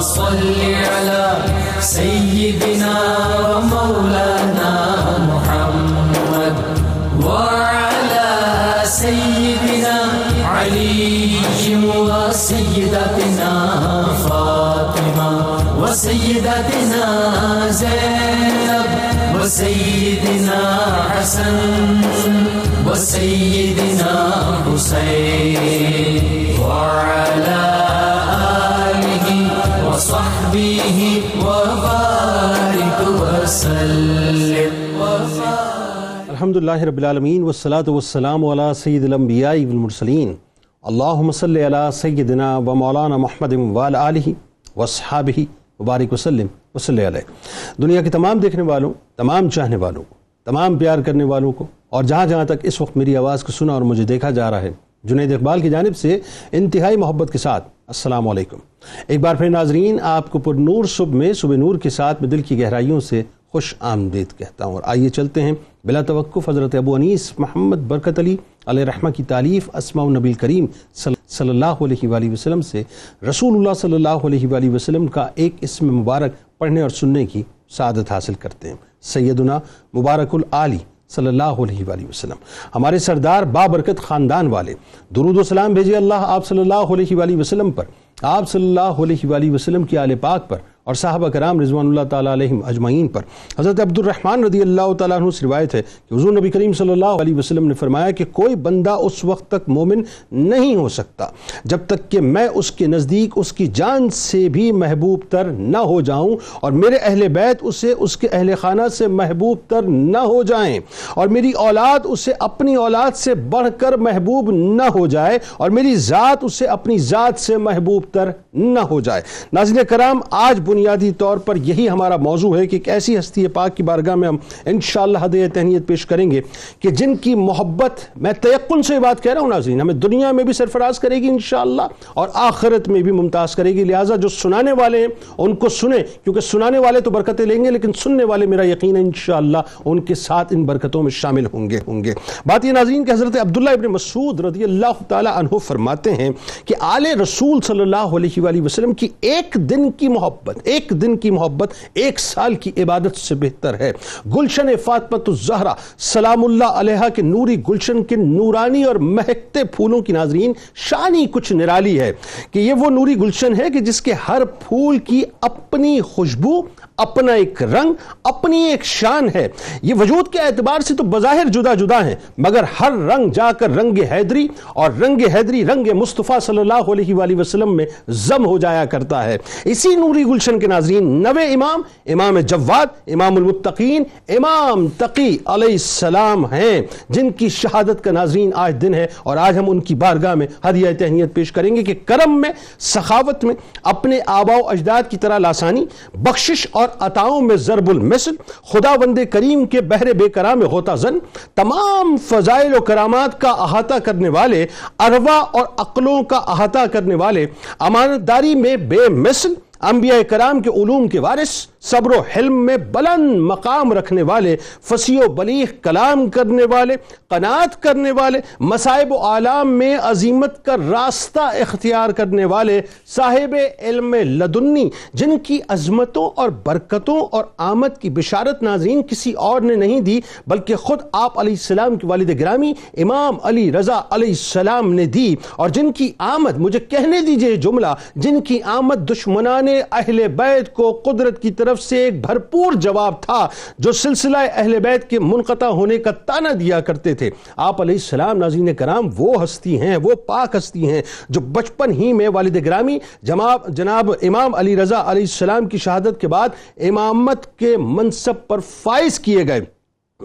صل على سيدنا ومولانا محمد وعلى سيدنا علي وسيدتنا فاطمة وسيدتنا زينب وسيدنا حسن وسيدنا حسين الحمد لله رب العالمين والصلاة والسلام على سيد الأنبياء والمرسلين اللهم صل على سيدنا ومولانا محمد وعلى آله وصحابه وبارک وسلم وصلی علیہ. دنیا کے تمام دیکھنے والوں، تمام چاہنے والوں کو تمام پیار کرنے والوں کو اور جہاں جہاں تک اس وقت میری آواز کو سنا اور مجھے دیکھا جا رہا ہے، جنید اقبال کی جانب سے انتہائی محبت کے ساتھ، السلام علیکم۔ ایک بار پھر ناظرین، آپ کو پر نور صبح میں، صبح نور کے ساتھ میں دل کی گہرائیوں سے خوش آمدید کہتا ہوں۔ اور آئیے چلتے ہیں۔ بلا توقف حضرت ابو انیس محمد برکت علی علیہ رحمہ کی تعلیف اسماء النبی کریم صلی اللہ علیہ وآلہ وسلم سے رسول اللہ صلی اللہ علیہ وآلہ وسلم کا ایک اسم مبارک پڑھنے اور سننے کی سعادت حاصل کرتے ہیں۔ سیدنا مبارک العالی صلی اللہ علیہ وآلہ وسلم۔ ہمارے سردار بابرکت خاندان والے، درود و سلام بھیجے اللہ آپ صلی اللہ علیہ وآلہ وسلم پر۔ آپ صلی اللہ علیہ وآلہ وسلم کی آل پاک پر اور صحابہ کرام رضوان اللہ تعالیٰ علیہم اجمعین پر۔ حضرت عبد الرحمن رضی اللہ تعالیٰ عنہ سے روایت ہے کہ حضور نبی کریم صلی اللہ علیہ وسلم نے فرمایا کہ کوئی بندہ اس وقت تک مومن نہیں ہو سکتا، جب تک کہ میں اس کے نزدیک اس کی جان سے بھی محبوب تر نہ ہو جاؤں اور میرے اہل بیت اسے اس کے اہل خانہ سے محبوب تر نہ ہو جائیں اور میری اولاد اسے اپنی اولاد سے بڑھ کر محبوب نہ ہو جائے اور میری ذات اسے اپنی ذات سے محبوب تر نہ ہو جائے۔ ناظرین کرام، آج بنیادی طور پر یہی ہمارا موضوع ہے کہ ایک ایسی ہستی پاک کی بارگاہ میں ہم انشاءاللہ حد تہنیت پیش کریں گے کہ جن کی محبت، میں تیقن سے بات کہہ رہا ہوں ناظرین، ہمیں دنیا میں بھی سرفراز کرے گی انشاءاللہ اور آخرت میں بھی ممتاز کرے گی۔ لہٰذا جو سنانے والے ہیں، ان کو سنیں، کیونکہ سنانے والے تو برکتیں لیں گے، لیکن سننے والے میرا یقین ہے انشاءاللہ ان کے ساتھ ان برکتوں میں شامل ہوں گے ہوں گے۔ بات یہ ناظرین کہ حضرت عبداللہ ابن مسعود رضی اللہ تعالی عنہ فرماتے ہیں کہ آل رسول صلی اللہ علیہ وآلہ وسلم کی ایک دن کی محبت ایک دن کی محبت، ایک سال کی عبادت سے بہتر ہے۔ گلشن فاطمت الزہرہ سلام اللہ علیہ کے نوری گلشن کے نورانی اور مہکتے پھولوں کی ناظرین، شانی کچھ نرالی ہے کہ یہ وہ نوری گلشن ہے کہ جس کے ہر پھول کی اپنی خوشبو اپنا ایک رنگ، اپنی ایک شان ہے۔ یہ وجود کے اعتبار سے تو بظاہر جدا جدا ہیں، مگر ہر رنگ جا کر رنگ حیدری اور رنگ حیدری رنگ مصطفیٰ صلی اللہ علیہ وآلہ وسلم میں زم ہو جایا کرتا ہے۔ اسی نوری گلشن کے ناظرین، نوے امام امام جواد، امام المتقین، امام تقی علیہ السلام ہیں، جن کی شہادت کا ناظرین آج دن ہے۔ اور آج ہم ان کی بارگاہ میں ہدیہ تہنیت پیش کریں گے کہ کرم میں، سخاوت میں، اپنے آبا و اجداد کی طرح لاسانی، بخشش اور عطاؤں میں ضرب المثل، خدا وند کریم کے بحر بے کرام ہوتا زن، تمام فضائل و کرامات کا احاطہ کرنے والے، اروا اور عقلوں کا احاطہ کرنے والے، امانتداری میں بے مثل، انبیاء کرام کے علوم کے وارث صبر و حلم میں بلند مقام رکھنے والے، فصیح و بلیغ کلام کرنے والے، قناعت کرنے والے، مصائب و عالم میں عظیمت کا راستہ اختیار کرنے والے صاحب علم لدنی، جن کی عظمتوں اور برکتوں اور آمد کی بشارت ناظرین کسی اور نے نہیں دی، بلکہ خود آپ علیہ السلام کی والد گرامی امام علی رضا علیہ السلام نے دی۔ اور جن کی آمد، مجھے کہنے دیجیے جملہ، جن کی آمد دشمنان اہل بیت کو قدرت کی طرف طرف سے ایک بھرپور جواب تھا جو سلسلہ اہل بیت کے منقطع ہونے کا تانا دیا کرتے تھے۔ آپ علیہ السلام ناظرین کرام وہ ہستی ہیں، وہ پاک ہستی ہیں جو بچپن ہی میں والد گرامی جناب جناب امام علی رضا علیہ السلام کی شہادت کے بعد امامت کے منصب پر فائز کیے گئے۔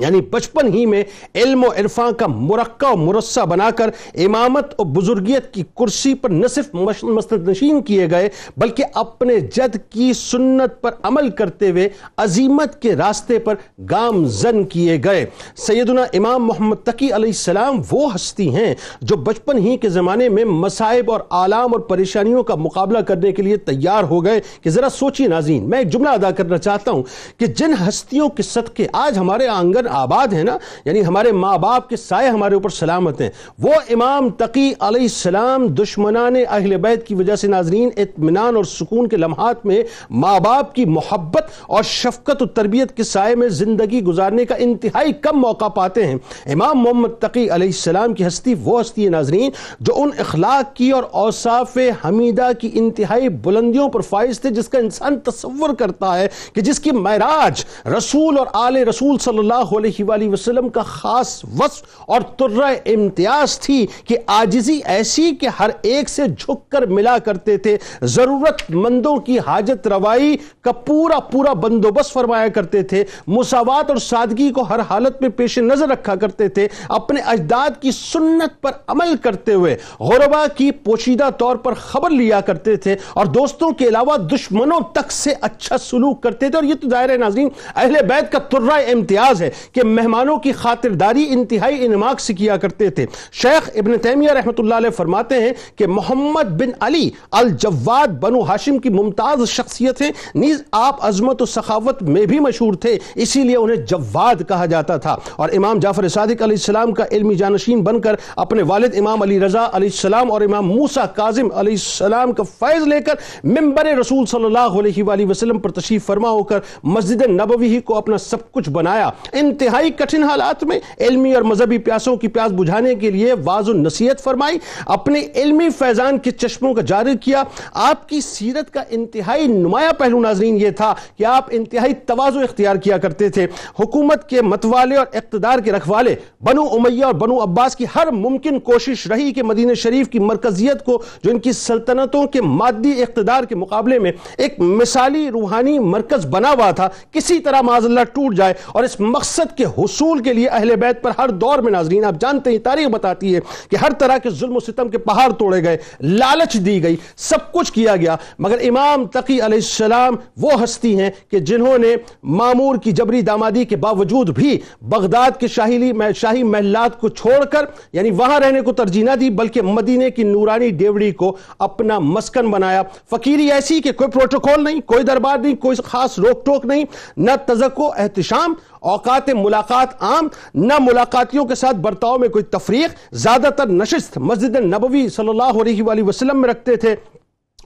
یعنی بچپن ہی میں علم و عرفان کا مرقع و مرصع بنا کر امامت و بزرگیت کی کرسی پر نہ صرف مستد نشین کیے گئے، بلکہ اپنے جد کی سنت پر عمل کرتے ہوئے عظیمت کے راستے پر گام زن کیے گئے۔ سیدنا امام محمد تقی علیہ السلام وہ ہستی ہیں جو بچپن ہی کے زمانے میں مسائب اور آلام اور پریشانیوں کا مقابلہ کرنے کے لیے تیار ہو گئے۔ کہ ذرا سوچیے ناظرین، میں ایک جملہ ادا کرنا چاہتا ہوں کہ جن ہستیوں کے صدقے آج ہمارے آنگن دامن آباد ہے نا یعنی ہمارے ماں باپ کے سائے ہمارے اوپر سلامت ہیں، وہ امام تقی علیہ السلام دشمنان اہل بیت کی وجہ سے ناظرین اطمینان اور سکون کے لمحات میں ماں باپ کی محبت اور شفقت و تربیت کے سائے میں زندگی گزارنے کا انتہائی کم موقع پاتے ہیں۔ امام محمد تقی علیہ السلام کی ہستی، وہ ہستی ہے ناظرین، جو ان اخلاق کی اور اوصاف حمیدہ کی انتہائی بلندیوں پر فائز تھے، جس کا انسان تصور کرتا ہے کہ جس کی معراج رسول اور آل رسول صلی اللہ علیہ وآلہ وسلم کا خاص وصف اور ترہ امتیاز تھی کہ آجزی ایسی کہ ہر ایک سے جھک کر ملا کرتے تھے ضرورت مندوں کی حاجت روائی کا پورا پورا بندوبست فرمایا کرتے تھے۔ مساوات اور سادگی کو ہر حالت میں پیش نظر رکھا کرتے تھے، اپنے اجداد کی سنت پر عمل کرتے ہوئے۔ غربا کی پوشیدہ طور پر خبر لیا کرتے تھے اور دوستوں کے علاوہ دشمنوں تک سے اچھا سلوک کرتے تھے۔ اور یہ تو دائرہ ناظرین، اہل بیت کا ترہ امتیاز ہے۔ کہ مہمانوں کی خاطرداری انتہائی انماق سے کیا کرتے تھے۔ شیخ ابن تیمیہ رحمت اللہ علیہ فرماتے ہیں کہ محمد بن علی الجواد بنو ہاشم کی ممتاز شخصیت ہیں۔ نیز آپ عظمت و سخاوت میں بھی مشہور تھے، اسی لیے انہیں جواد کہا جاتا تھا۔ اور امام جعفر صادق علیہ السلام کا علمی جانشین بن کر اپنے والد امام علی رضا علیہ السلام اور امام موسیٰ کاظم علیہ السلام کا فیض لے کر ممبر رسول صلی اللہ علیہ وآلہ وسلم پر تشریف فرما ہو کر مسجد نبوی ہی کو اپنا سب کچھ بنایا۔ ان انتہائی کٹھن حالات میں علمی اور مذہبی پیاسوں کی پیاس بجھانے کے لیے واض و نصیحت فرمائی، اپنے علمی فیضان کے چشموں کا جاری کیا۔ آپ کی سیرت کا انتہائی نمایاں پہلو ناظرین یہ تھا کہ آپ انتہائی توازو اختیار کیا کرتے تھے۔ حکومت کے متوالے اور اقتدار کے رکھوالے بنو امیہ اور بنو عباس کی ہر ممکن کوشش رہی کہ مدینہ شریف کی مرکزیت کو، جو ان کی سلطنتوں کے مادی اقتدار کے مقابلے میں ایک مثالی روحانی مرکز بنا ہوا تھا، کسی طرح معاذ اللہ ٹوٹ جائے اور اس مقصد مقصد کے حصول کے لیے اہل بیت پر ہر دور میں ناظرین، آپ جانتے ہیں، تاریخ بتاتی ہے کہ ہر طرح کے ظلم و ستم کے پہاڑ توڑے گئے، لالچ دی گئی، سب کچھ کیا گیا۔ مگر امام تقی علیہ السلام وہ ہستی ہیں کہ جنہوں نے معمور کی جبری دامادی کے باوجود بھی بغداد کے شاہی شاہی محلات کو چھوڑ کر یعنی وہاں رہنے کو ترجیح نہ دی، بلکہ مدینے کی نورانی ڈیوڑی کو اپنا مسکن بنایا۔ فقیری ایسی کہ کوئی پروٹوکول نہیں، کوئی دربار نہیں، کوئی خاص روک ٹوک نہیں، نہ تزکو احتشام اوقات ملاقات عام، نہ ملاقاتیوں کے ساتھ برتاؤ میں کوئی تفریق، زیادہ تر نشست مسجد نبوی صلی اللہ علیہ وآلہ وسلم میں رکھتے تھے۔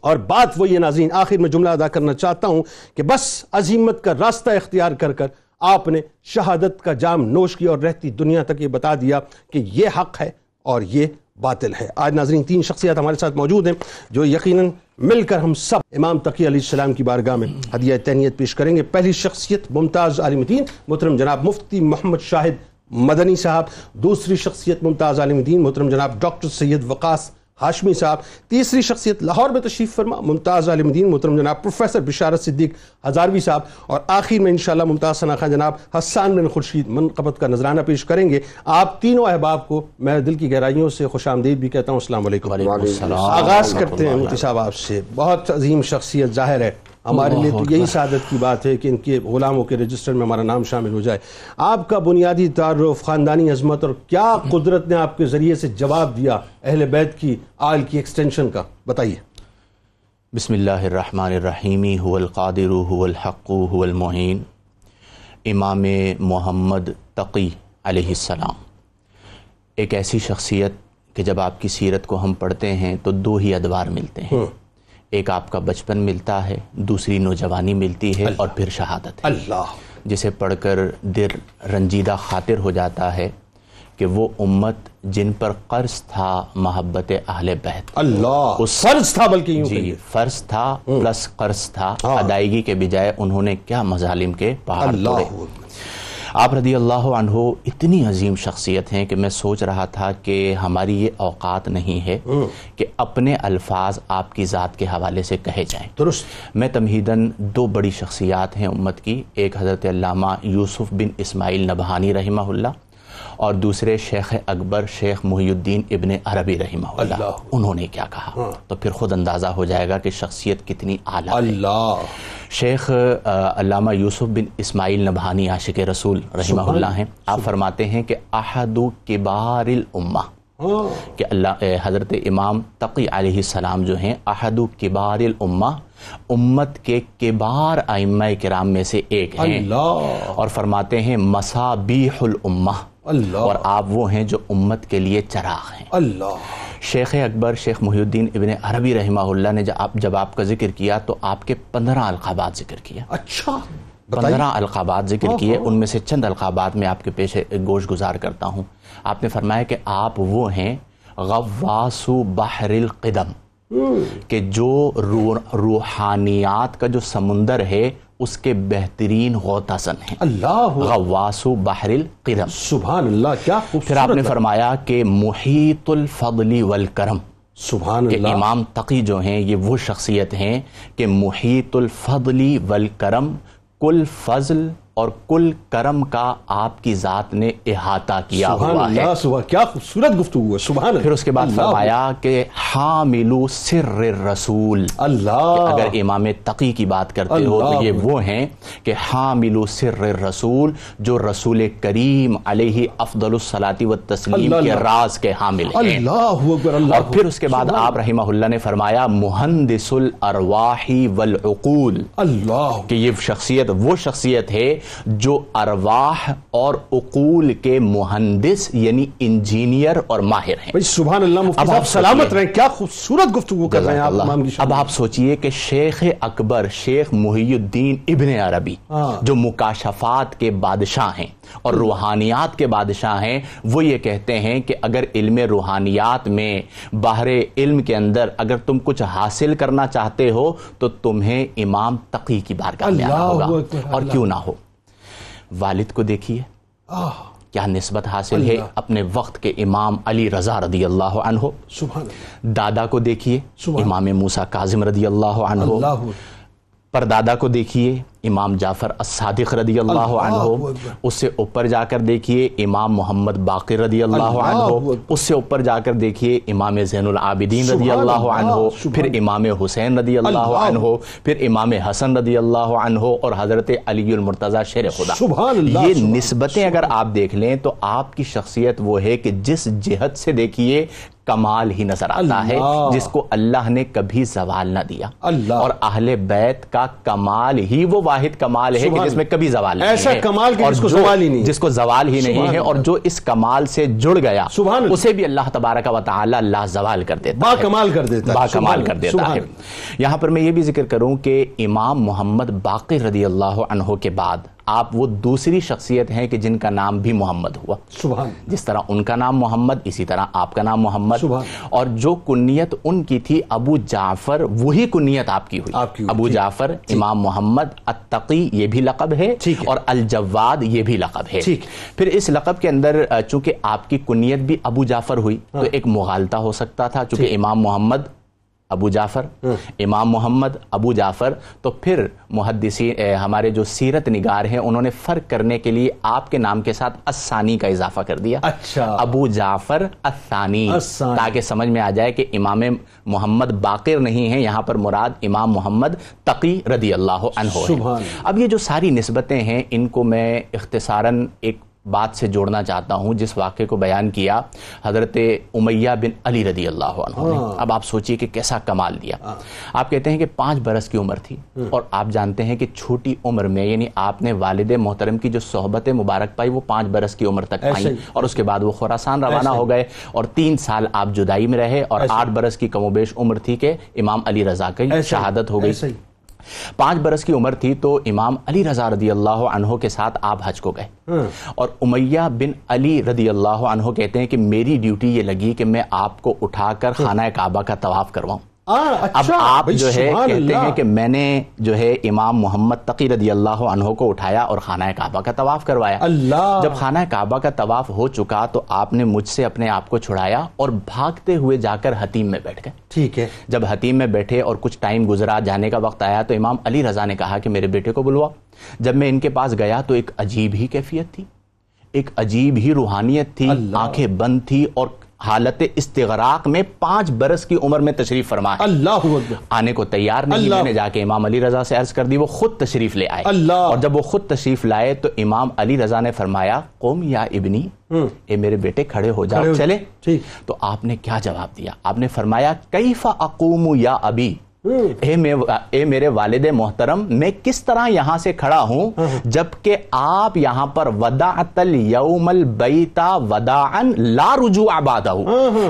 اور بات وہ یہ ناظرین، آخر میں جملہ ادا کرنا چاہتا ہوں کہ بس عظیمت کا راستہ اختیار کر کر آپ نے شہادت کا جام نوش کیا اور رہتی دنیا تک یہ بتا دیا کہ یہ حق ہے اور یہ باطل ہے۔ آج ناظرین تین شخصیات ہمارے ساتھ موجود ہیں جو یقیناً مل کر ہم سب امام تقی علیہ السلام کی بارگاہ میں ہدیہ تہنیت پیش کریں گے۔ پہلی شخصیت ممتاز عالم دین محترم جناب مفتی محمد شاہد مدنی صاحب۔ دوسری شخصیت ممتاز عالم دین محترم جناب ڈاکٹر سید وقاص ہاشمی صاحب تیسری شخصیت لاہور میں تشریف فرما ممتاز عالم دین محترم جناب پروفیسر بشارت صدیق ہزاروی صاحب اور آخر میں انشاءاللہ ممتاز ثنا خان جناب حسان بن خورشید منقبت کا نذرانہ پیش کریں گے۔ آپ تینوں احباب کو میں دل کی گہرائیوں سے خوش آمدید بھی کہتا ہوں السلام علیکم۔ آغاز کرتے ہیں مفتی صاحب آپ سے۔ بہت عظیم شخصیت ظاہر ہے۔ ہمارے لیے تو یہی سعادت کی بات ہے کہ ان کے غلاموں کے رجسٹر میں ہمارا نام شامل ہو جائے۔ آپ کا بنیادی تعارف خاندانی عظمت اور کیا قدرت نے آپ کے ذریعے سے جواب دیا اہل بیت کی آل کی ایکسٹینشن کا؟ بتائیے۔ بسم اللہ الرحمن الرحیم هو القادر هو الحق هو المعین۔ امام محمد تقی علیہ السلام۔ ایک ایسی شخصیت کہ جب آپ کی سیرت کو ہم پڑھتے ہیں تو دو ہی ادوار ملتے ہیں۔ ایک آپ کا بچپن ملتا ہے دوسری نوجوانی ملتی ہے اور پھر شہادت ہے۔ اللہ۔ جسے پڑھ کر دل رنجیدہ خاطر ہو جاتا ہے کہ وہ امت جن پر قرض تھا محبت اہل بیت۔ اللہ۔ فرض تھا بلکہ یوں جی فرض تھا پلس قرض تھا۔ ہاں۔ ادائیگی کے بجائے انہوں نے کیا مظالم کے پہاڑ توڑے؟ آپ رضی اللہ عنہ اتنی عظیم شخصیت ہیں کہ میں سوچ رہا تھا کہ ہماری یہ اوقات نہیں ہے کہ اپنے الفاظ آپ کی ذات کے حوالے سے کہے جائیں۔ درست۔ میں تمہیدن دو بڑی شخصیات ہیں امت کی ایک حضرت علامہ یوسف بن اسماعیل نبہانی رحمہ اللہ اور دوسرے شیخ اکبر شیخ محی الدین ابن عربی رحمہ اللہ اللہ۔ انہوں نے کیا کہا؟ تو پھر خود اندازہ ہو جائے گا کہ شخصیت کتنی اعلیٰ ہے۔ اللہ۔ شیخ علامہ یوسف بن اسماعیل نبہانی عاشق رسول رحمہ اللہ ہیں۔ آپ فرماتے ہیں کہ احد کبار الامہ ہاں۔ کہ اللہ حضرت امام تقی علیہ السلام جو ہیں احد کبار الامہ امت کے کبار ائمہ کرام میں سے ایک ہیں۔ اور فرماتے ہیں مسابیح الامہ اللہ. اور آپ وہ ہیں جو امت کے لیے چراغ ہیں. اللہ. شیخ اکبر شیخ محی الدین ابن عربی رحمہ اللہ نے جب آپ کا ذکر کیا تو آپ کے پندرہ القابات ذکر کیا اچھا. پندرہ القابات ذکر کیے ان میں سے چند القابات میں آپ کے پیش گوش گزار کرتا ہوں. آپ نے فرمایا کہ آپ وہ ہیں غواس بحر القدم کہ جو روح- روحانیات کا جو سمندر ہے اس کے بہترین غوطہ ہیں۔ اللہ! غواس بحر القدم سبحان اللہ کیا پھر آپ نے فرمایا کہ محیط الفضل والکرم۔ سبحان کہ اللہ۔ امام تقی جو ہیں یہ وہ شخصیت ہیں کہ محیط الفضلی والکرم کل فضل اور کل کرم کا آپ کی ذات نے احاطہ کیا سبحان ہوا ہے۔ اللہ سبحان کیا خوبصورت گفتگو ہے سبحان اللہ۔ پھر اس کے بعد فرمایا کہ حاملو سر الرسول۔ اللہ۔ اگر امام تقی کی بات کرتے ہو تو یہ وہ ہیں کہ حامل سر الرسول جو رسول کریم علیہ افضل الصلاۃ و تسلیم اللہ کے۔ راز کے حامل ہیں۔ اللہ اکبر اللہ اور پھر اس کے بعد آپ رحمہ اللہ نے فرمایا مہندس الارواح والعقول۔ اللہ۔ کہ یہ شخصیت وہ شخصیت ہے جو ارواح اور عقول کے مہندس یعنی انجینئر اور ماہر ہیں۔ سبحان اللہ مفتی اب صاحب سلامت۔ رہیں۔ کیا خوبصورت گفتگو کر رہے ہیں آپ امام کی اب آپ سوچئے کہ شیخ اکبر شیخ محی الدین ابن عربی ہاں۔ جو مکاشفات کے بادشاہ ہیں اور روحانیات کے بادشاہ ہیں وہ یہ کہتے ہیں کہ اگر علم روحانیات میں باہر علم کے اندر اگر تم کچھ حاصل کرنا چاہتے ہو تو تمہیں امام تقی کی بارگاہ میں آنا ہوگا۔ اور۔ کیوں نہ ہو؟ والد کو دیکھیے کیا نسبت حاصل ہے۔ اپنے وقت کے امام علی رضا رضی اللہ عنہ؟ سبحان دادا کو دیکھیے امام موسیٰ کاظم رضی اللہ عنہ۔ اللہ۔ پردادا کو دیکھیے امام جعفر الصادق رضی اللہ عنہ۔ اس سے اوپر جا کر دیکھیے امام محمد باقر رضی اللہ عنہ۔ اس سے اوپر جا کر دیکھیے امام زین العابدین رضی اللہ عنہ پھر امام حسین رضی اللہ عنہ پھر امام حسن رضی اللہ عنہ اور حضرت علی المرتضی شیر خدا یہ نسبتیں اگر آپ دیکھ لیں تو آپ کی شخصیت وہ ہے کہ جس جہت سے دیکھیے کمال ہی نظر آتا ہے۔ جس کو اللہ نے کبھی زوال نہ دیا۔ اور اہل بیت کا کمال ہی وہ واحد کمال ہے کہ جس میں کبھی زوال نہیں ایسا کمال کہ جس کو زوال ہی نہیں ہے۔ جس کو زوال ہی نہیں ہے اور۔ جو اس کمال سے جڑ گیا۔ اسے بھی اللہ تبارک و تعالی اللہ زوال کر دیتا با ہے کمال کر دیتا با کمال کر دیتا ہے یہاں پر میں یہ بھی ذکر کروں کہ امام محمد باقر رضی اللہ عنہ کے بعد آپ وہ دوسری شخصیت ہیں کہ جن کا نام بھی محمد ہوا۔ سبحان۔ جس طرح ان کا نام محمد اسی طرح آپ کا نام محمد۔ سبحان۔ اور جو کنیت ان کی تھی ابو جعفر وہی کنیت آپ کی ہوئی۔ آپ کی ابو۔ جعفر امام محمد التقی یہ بھی لقب ہے۔ اور الجواد یہ بھی لقب ہے۔ پھر اس لقب کے اندر چونکہ آپ کی کنیت بھی ابو جعفر ہوئی ہاں۔ تو ایک مغالطہ ہو سکتا تھا چونکہ امام محمد ابو جعفر ہاں۔ امام محمد ابو جعفر۔ تو پھر محدثین ہمارے جو سیرت نگار ہیں انہوں نے فرق کرنے کے لیے آپ کے نام کے ساتھ الثانی کا اضافہ کر دیا۔ اچھا۔ ابو جعفر الثانی۔ الثانی۔ تاکہ سمجھ میں آ جائے کہ امام محمد باقر نہیں ہیں یہاں پر مراد امام محمد تقی رضی اللہ عنہ ہے اب یہ جو ساری نسبتیں ہیں ان کو میں اختصاراً ایک بات سے جوڑنا چاہتا ہوں جس واقعے کو بیان کیا حضرت امیہ بن علی رضی اللہ عنہ نے اب آپ سوچئے کہ کیسا کمال دیا آپ کہتے ہیں کہ پانچ برس کی عمر تھی اور آپ جانتے ہیں کہ چھوٹی عمر میں یعنی آپ نے والد محترم کی جو صحبت مبارک پائی وہ پانچ برس کی عمر تک پائی۔ اور اس کے بعد وہ خوراسان روانہ۔ ہو گئے اور تین سال آپ جدائی میں رہے اور۔ آٹھ برس کی کم و بیش عمر تھی کہ امام علی رضا کی شہادت ہو گئی۔ پانچ برس کی عمر تھی تو امام علی رضا رضی اللہ عنہ کے ساتھ آپ حج کو گئے ہاں۔ اور امیہ بن علی رضی اللہ عنہ کہتے ہیں کہ میری ڈیوٹی یہ لگی کہ میں آپ کو اٹھا کر خانہ کعبہ کا طواف کرواؤں اب اچھا آپ جو ہے کہتے۔ ہیں کہ میں نے جو ہے امام محمد تقی رضی اللہ عنہ کو اٹھایا اور خانہ کعبہ کا طواف کروایا۔ اللہ۔ جب خانہ کعبہ کا طواف ہو چکا تو آپ نے مجھ سے اپنے آپ کو چھڑایا اور بھاگتے ہوئے جا کر حتیم میں بیٹھ گئے۔ ٹھیک ہے۔ جب حتیم میں بیٹھے اور کچھ ٹائم گزرا جانے کا وقت آیا تو امام علی رضا نے کہا کہ میرے بیٹے کو بلوا جب میں ان کے پاس گیا تو ایک عجیب ہی کیفیت تھی۔ ایک عجیب ہی روحانیت تھی۔ آنکھیں بند تھی اور حالت استغراق میں پانچ برس کی عمر میں تشریف فرما ہے۔ اللہ آنے کو تیار نہیں میں نے جا کے امام علی رضا سے عرض کر دی وہ خود تشریف لے آئے۔ اللہ۔ اور جب وہ خود تشریف لائے تو امام علی رضا نے فرمایا قوم یا ابنی اے میرے بیٹے کھڑے ہو جاؤ چلے۔ تو آپ نے کیا جواب دیا؟ آپ نے فرمایا کیف اقوم یا ابی؟ اے میرے والد محترم میں کس طرح یہاں سے کھڑا ہوں جبکہ آپ یہاں پر وداعت الیوم البیتا وداعن لا رجوع بعدہ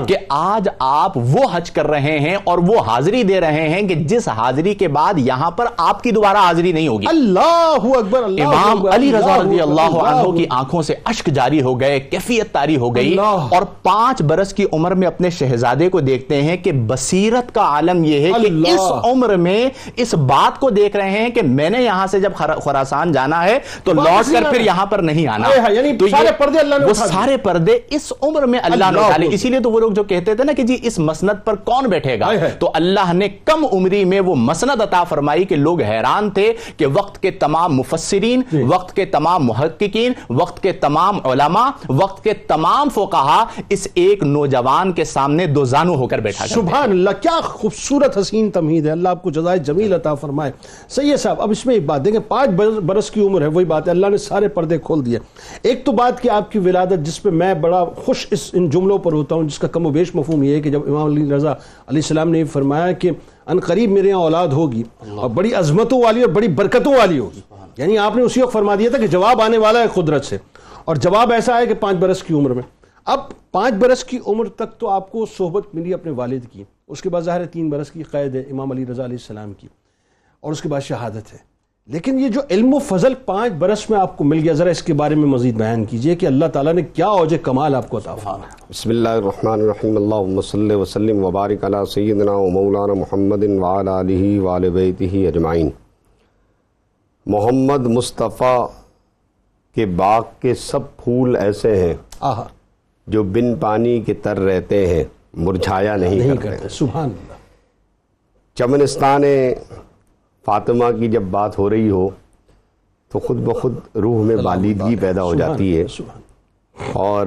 کہ آج آپ وہ حج کر رہے ہیں اور وہ حاضری دے رہے ہیں کہ جس حاضری کے بعد یہاں پر آپ کی دوبارہ حاضری نہیں ہوگی اللہ اکبر امام علی رضا رضی اللہ عنہ۔ کی آنکھوں سے اشک جاری ہو گئے کیفیت تاری ہو گئی۔ اور پانچ برس کی عمر میں اپنے شہزادے کو دیکھتے ہیں کہ بصیرت کا عالم یہ ہے کہ اللہ۔ اس عمر میں اس بات کو دیکھ رہے ہیں کہ میں نے یہاں سے جب خراسان جانا ہے تو لوٹ کر پھر۔ یہاں پر نہیں آنا یعنی سارے پردے اللہ نے وہ۔ سارے پردے اس عمر میں اللہ نے اٹھا اسی لیے تو وہ لوگ جو کہتے تھے نا کہ جی اس مسند پر کون بیٹھے گا۔ تو اللہ نے کم عمری میں وہ مسند عطا فرمائی کہ لوگ حیران تھے کہ وقت کے تمام مفسرین جی۔ وقت کے تمام محققین وقت کے تمام علماء وقت کے تمام فقہا اس ایک نوجوان کے سامنے دو زانو ہو کر بیٹھا۔ سبحان اللہ کیا خوبصورت حسین تمہید ہے اللہ آپ کو جزائے جمیل عطا فرمائے۔ صحیح ہے صاحب اب اس میں ایک بات دیکھیں پانچ برس- کی عمر ہے وہی بات ہے اللہ نے سارے پردے کھول دیے۔ ایک تو بات کہ آپ کی ولادت جس پہ میں بڑا خوش اس ان جملوں پر ہوتا ہوں جس کا کم و بیش مفہوم یہ ہے کہ جب امام علی رضا علیہ السلام نے فرمایا کہ ان قریب میرے یہاں اولاد ہوگی اور بڑی عظمتوں والی اور بڑی برکتوں والی ہوگی۔ یعنی آپ نے اسی وقت فرما دیا تھا کہ جواب آنے والا ہے قدرت سے۔ اور جواب ایسا ہے کہ پانچ برس کی عمر میں۔ اب پانچ برس کی عمر تک تو آپ کو صحبت ملی اپنے والد کی۔ اس کے بعد ظاہر ہے تین برس کی قید ہے امام علی رضا علیہ السلام کی اور اس کے بعد شہادت ہے۔ لیکن یہ جو علم و فضل پانچ برس میں آپ کو مل گیا ذرا اس کے بارے میں مزید بیان کیجیے کہ اللہ تعالیٰ نے کیا اوج کمال آپ کو عطا فرمایا۔ بسم اللہ الرحمن الرحیم۔ اللہم صلی وسلم وبارک علی سیدنا و مولانا محمد وعلی آلہ وعلی بیتہ اجمعین۔ محمد مصطفیٰ کے باغ کے سب پھول ایسے ہیں آہا۔ جو بن پانی کے تر رہتے ہیں۔ مرجھایا نہیں کرتے۔ سبحان اللہ۔ چمنستان فاطمہ کی جب بات ہو رہی ہو تو خود بخود روح میں بالیدگی پیدا ہو جاتی ہے۔ اور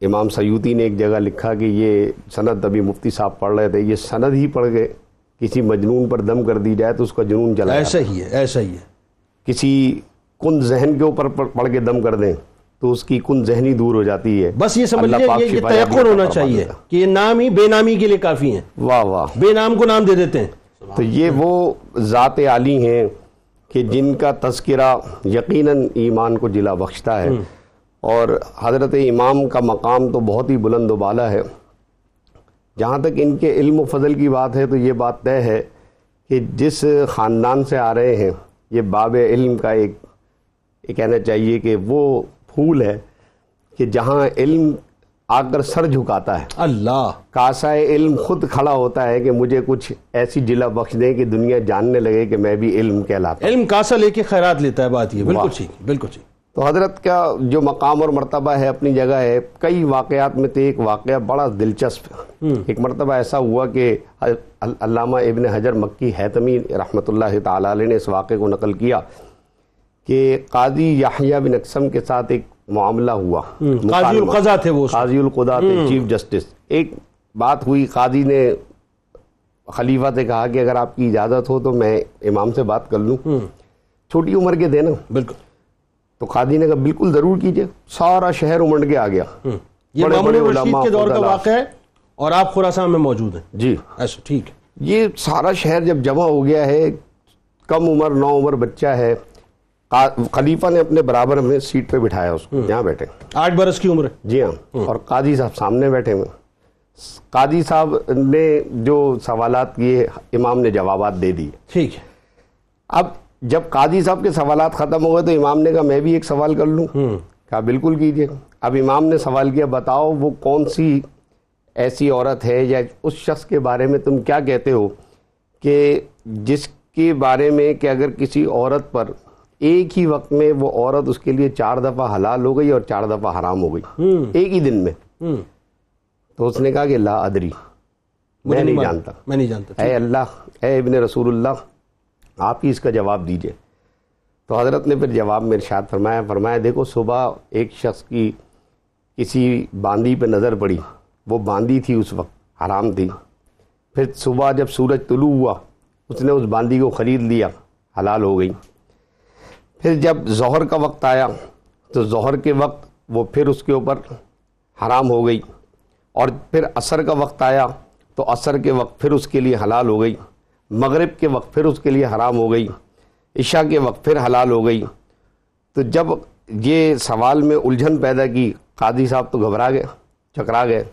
امام سیوطی نے ایک جگہ لکھا کہ یہ سند ابھی مفتی صاحب پڑھ رہے تھے یہ سند ہی پڑھ کے کسی مجنون پر دم کر دی جائے تو اس کا جنون چلا ایسا ہی ہے ایسا ہی ہے۔ کسی کن ذہن کے اوپر پڑھ کے دم کر دیں۔ تو اس کی کن ذہنی دور ہو جاتی ہے۔ بس یہ سمجھ لیجیے پاک یہ- عطا ہونا چاہیے۔ کہ یہ نام ہی بے نامی کے لیے کافی ہیں۔ واہ واہ۔ بے نام کو نام دے دیتے ہیں۔ تو یہ وہ ذات عالی ہیں کہ جن کا تذکرہ یقیناً ایمان کو جلا بخشتا ہے۔ اور حضرت امام کا مقام تو بہت ہی بلند و بالا ہے۔ جہاں تک ان کے علم و فضل کی بات ہے تو یہ بات طے ہے کہ جس خاندان سے آ رہے ہیں یہ باب علم کا ایک کہنا چاہیے کہ وہ پھول ہے کہ جہاں علم آ کر سر جھکاتا ہے۔ اللہ۔ کاسا علم خود کھڑا ہوتا ہے کہ مجھے کچھ ایسی جلا بخش دے کہ دنیا جاننے لگے کہ میں بھی علم کہلاتا ہوں۔ علم کاسا لے کے خیرات لیتا ہے بات یہ بالکل۔ ٹھیک بالکل ٹھیک۔ تو حضرت کا جو مقام اور مرتبہ ہے اپنی جگہ ہے کئی واقعات میں تو ایک واقعہ بڑا دلچسپ ایک مرتبہ ایسا ہوا کہ علامہ ابن حجر مکی حیتمی رحمۃ اللہ تعالی علیہ نے اس واقعے کو نقل کیا۔ کہ قاضی یحییٰ بن اقسم کے ساتھ ایک معاملہ ہوا قاضی۔ القضا تھے وہ۔ قاضی القضا تھے چیف جسٹس۔ ایک بات ہوئی قاضی نے خلیفہ سے کہا کہ اگر آپ کی اجازت ہو تو میں امام سے بات کر لوں۔ چھوٹی عمر کے تھے نا بالکل۔ تو قاضی نے کہا بالکل ضرور کیجیے سارا شہر امنڈ کے آ گیا۔ یہ بڑے رشید کے دور کا۔ واقعہ ہے اور آپ خراسان میں موجود ہیں۔ جی۔ ایسا ٹھیک ہے۔ یہ سارا شہر جب جمع ہو گیا ہے کم عمر نو عمر بچہ ہے خلیفہ نے اپنے برابر میں سیٹ پہ بٹھایا اس کو یہاں بیٹھے۔ آٹھ برس کی عمر ہے۔ جی ہاں اور قاضی صاحب سامنے بیٹھے ہوئے۔ قاضی صاحب نے جو سوالات کیے امام نے جوابات دے دیے ٹھیک ہے۔ اب جب قاضی صاحب کے سوالات ختم ہو گئے تو امام نے کہا میں بھی ایک سوال کر لوں۔ کہا بالکل کیجیے اب امام نے سوال کیا بتاؤ وہ کون سی ایسی عورت ہے یا اس شخص کے بارے میں تم کیا کہتے ہو کہ جس کے بارے میں کہ اگر کسی عورت پر ایک ہی وقت میں وہ عورت اس کے لیے چار دفعہ حلال ہو گئی اور چار دفعہ حرام ہو گئی۔ ایک ہی دن میں۔ تو اس نے کہا کہ لا ادری۔ میں نہیں۔ جانتا۔ میں نہیں جانتا۔ اے اللہ اے ابن رسول اللہ آپ ہی اس کا جواب دیجیے۔ تو حضرت نے پھر جواب میں ارشاد فرمایا فرمایا دیکھو صبح ایک شخص کی کسی باندی پہ نظر پڑی۔ وہ باندی تھی اس وقت حرام تھی۔ پھر صبح جب سورج طلوع ہوا اس نے اس باندی کو خرید لیا حلال ہو گئی۔ پھر جب ظہر کا وقت آیا تو ظہر کے وقت وہ پھر اس کے اوپر حرام ہو گئی اور پھر عصر کا وقت آیا تو عصر کے وقت پھر اس کے لیے حلال ہو گئی مغرب کے وقت پھر اس کے لیے حرام ہو گئی عشاء کے وقت پھر حلال ہو گئی۔ تو جب یہ سوال میں الجھن پیدا کی قاضی صاحب تو گھبرا گئے چکرا گئے۔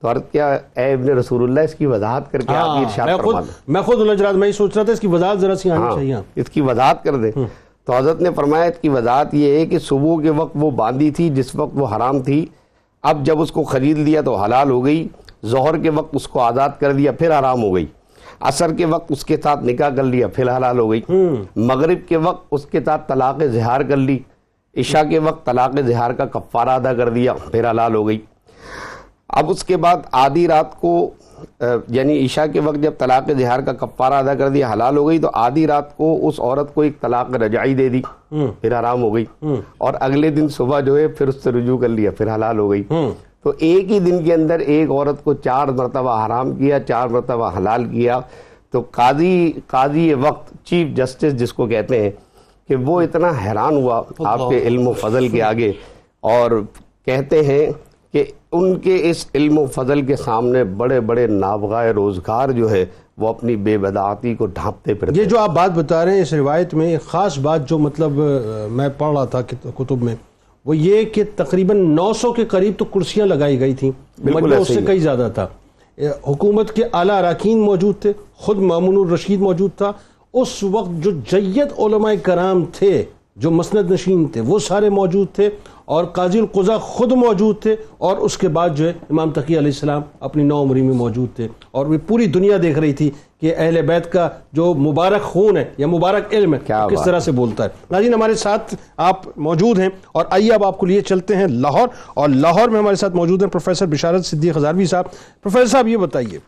تو عرض کیا اے ابن رسول اللہ اس کی وضاحت کر کے آپ ہاں، ارشاد میں فرما دیں۔ میں خود الجھ رہا میں یہ سوچ رہا تھا اس کی وضاحت ذرا سی آنی ہاں، چاہیے۔ اس کی وضاحت کر دیں۔ تو حضرت نے فرمایا اس کی وضاحت یہ ہے کہ صبح کے وقت وہ باندھی تھی جس وقت وہ حرام تھی۔ اب جب اس کو خرید لیا تو حلال ہو گئی ظہر کے وقت اس کو آزاد کر دیا پھر حرام ہو گئی۔ عصر کے وقت اس کے ساتھ نکاح کر لیا پھر حلال ہو گئی۔ مغرب کے وقت اس کے ساتھ طلاق زہار کر لی۔ عشاء کے وقت طلاق زہار کا کفارہ ادا کر دیا پھر حلال ہو گئی۔ اب اس کے بعد آدھی رات کو یعنی عشاء کے وقت جب طلاق زہار کا کفارہ ادا کر دیا حلال ہو گئی تو آدھی رات کو اس عورت کو ایک طلاق رجائی دے دی پھر حرام ہو گئی۔ اور اگلے دن صبح جو ہے پھر اس سے رجوع کر لیا پھر حلال ہو گئی۔ تو ایک ہی دن کے اندر ایک عورت کو چار مرتبہ حرام کیا چار مرتبہ حلال کیا۔ تو قاضی قاضی وقت چیف جسٹس جس کو کہتے ہیں کہ وہ اتنا حیران ہوا آپ کے علم و فضل کے آگے۔ اور کہتے ہیں کہ ان کے اس علم و فضل کے سامنے بڑے بڑے نابغائے روزگار جو ہے وہ اپنی بے بدعاتی کو ڈھانپتے پھرتے یہ جو آپ بات بتا رہے ہیں اس روایت میں ایک خاص بات جو مطلب میں پڑھ رہا تھا کتب میں وہ یہ کہ تقریباً نو سو کے قریب تو کرسیاں لگائی گئی تھیں مجمع اس سے کئی زیادہ تھا۔ حکومت کے اعلیٰ اراکین موجود تھے خود مامون الرشید موجود تھا۔ اس وقت جو جید علماء کرام تھے جو مسند نشین تھے وہ سارے موجود تھے۔ اور قاضی القضا خود موجود تھے اور اس کے بعد جو ہے امام تقی علیہ السلام اپنی نو عمری میں موجود تھے اور وہ پوری دنیا دیکھ رہی تھی کہ اہل بیت کا جو مبارک خون ہے یا مبارک علم ہے کس طرح سے بولتا ہے۔ ناظرین ہمارے ساتھ آپ موجود ہیں اور آئیے اب آپ کو لیے چلتے ہیں لاہور اور لاہور میں ہمارے ساتھ موجود ہیں پروفیسر بشارت صدیق ہزاروی صاحب۔ پروفیسر صاحب یہ بتائیے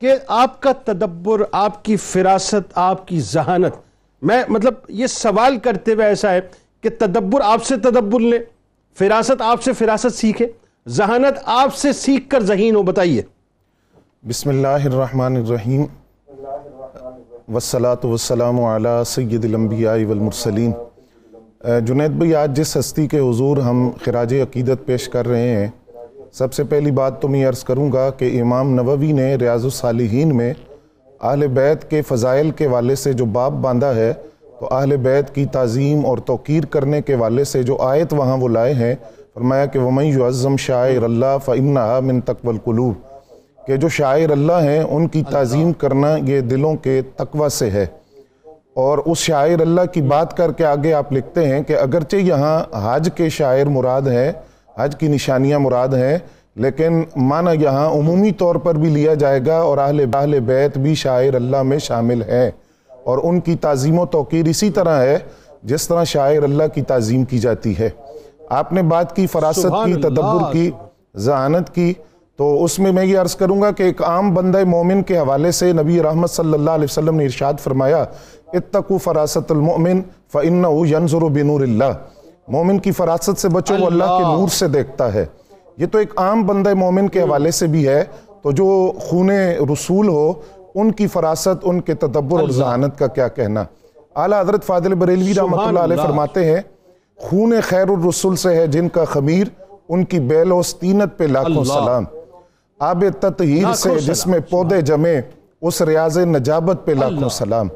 کہ آپ کا تدبر آپ کی فراست آپ کی ذہانت میں مطلب یہ سوال کرتے ہوئے ایسا ہے کہ تدبر آپ سے تدبر لے۔ فراست آپ سے فراست سیکھے، ذہانت آپ سے سیکھ کر ذہین ہو، بتائیے۔ بسم اللہ الرحمن الرحیم۔ والصلاة والسلام علی سید الانبیاء والمرسلین۔ جنید بھائی، آج جس ہستی کے حضور ہم خراج عقیدت پیش کر رہے ہیں، سب سے پہلی بات تو میں عرض کروں گا کہ امام نووی نے ریاض الصالحین میں اہل بیت کے فضائل کے والے سے جو باب باندھا ہے تو اہل بیت کی تعظیم اور توقیر کرنے کے والے سے جو آیت وہاں وہ لائے ہیں فرمایا کہ وَمَنْ يُعَزَّمْ شَاعِرَ اللَّهِ فَإِنَّهَا مِن تَقْوَ الْقُلُوبِ۔ کہ جو شاعر اللہ ہیں ان کی تعظیم کرنا یہ دلوں کے تقوی سے ہے۔ اور اس شاعر اللہ کی بات کر کے آگے آپ لکھتے ہیں کہ اگرچہ یہاں حج کے شاعر مراد ہیں حج کی نشانیاں مراد ہیں لیکن معنی یہاں عمومی طور پر بھی لیا جائے گا اور اہل اہل بیت بھی شاعر اللہ میں شامل ہیں۔ اور ان کی تعظیم و توقیر اسی طرح ہے جس طرح شاعر اللہ کی تعظیم کی جاتی ہے۔ آپ نے بات کی فراست کی تدبر کی ذہانت کی۔ تو اس میں میں یہ عرض کروں گا کہ ایک عام بندہ مومن کے حوالے سے نبی رحمت صلی اللہ علیہ وسلم نے ارشاد فرمایا اتقو فراست المؤمن فَإِنَّهُ يَنظُرُ بِنُورِ اللَّهِ مومن کی فراست سے بچو وہ اللہ کے نور سے دیکھتا ہے۔ یہ تو ایک عام بندہ مومن کے حوالے سے بھی ہے۔ تو جو خون رسول ہو ان کی فراست ان کے تدبر اور ذہانت کا کیا کہنا؟ اعلیٰ حضرت فاضل بریلوی رحمت اللہ علیہ فرماتے ہیں خون خیر الرسول سے ہے جن کا خمیر ان کی بیل و ستینت پہ لاکھوں سلام۔ آب تطہیر سے جس میں پودے جمے اس ریاض نجابت پہ لاکھوں سلام۔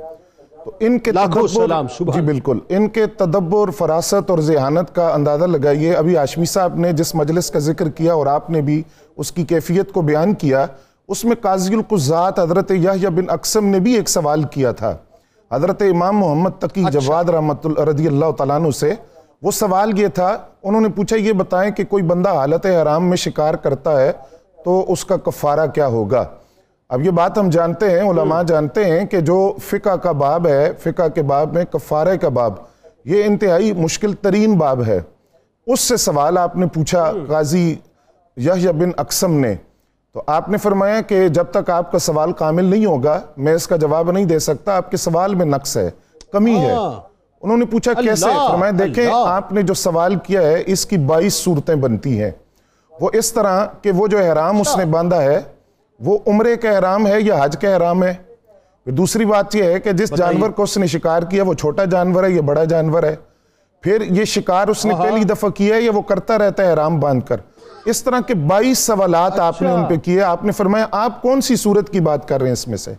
تو ان کے تدبر جی بالکل۔ ان کے تدبر فراست اور ذہانت کا اندازہ لگائیے۔ ابھی آشمی صاحب نے جس مجلس کا ذکر کیا اور آپ نے بھی اس کی کیفیت کو بیان کیا اس میں قاضی القزات حضرت یحییٰ بن اقسم نے بھی ایک سوال کیا تھا۔ حضرت امام محمد تقی اچھا۔ جواد رحمت رضی اللہ تعالیٰ عنہ سے وہ سوال یہ تھا انہوں نے پوچھا یہ بتائیں کہ کوئی بندہ حالت حرام میں شکار کرتا ہے تو اس کا کفارہ کیا ہوگا؟ اب یہ بات ہم جانتے ہیں علماء جانتے ہیں کہ جو فقہ کا باب ہے فقہ کے باب میں کفارے کا باب یہ انتہائی مشکل ترین باب ہے۔ اس سے سوال آپ نے پوچھا قاضی یحییٰ بن اقسم نے۔ تو آپ نے فرمایا کہ جب تک آپ کا سوال کامل نہیں ہوگا میں اس کا جواب نہیں دے سکتا آپ کے سوال میں نقص ہے کمی ہے۔ ہاں۔ انہوں نے پوچھا کیسے؟ فرمایا دیکھیں آپ نے جو سوال کیا ہے اس کی بائیس صورتیں بنتی ہیں۔ وہ اس طرح کہ وہ جو احرام اس نے باندھا ہے وہ عمرے کا احرام ہے یا حج کا احرام ہے؟ پھر دوسری بات یہ ہے کہ جس جانور کو اس نے شکار کیا وہ چھوٹا جانور ہے یا بڑا جانور ہے؟ پھر یہ شکار اس نے پہلی دفعہ کیا ہے یا وہ کرتا رہتا ہے احرام باندھ کر؟ اس طرح کے بائیس سوالات آپ نے ان پہ کیے آپ نے فرمایا آپ کون سی صورت کی بات کر رہے ہیں اس میں سے؟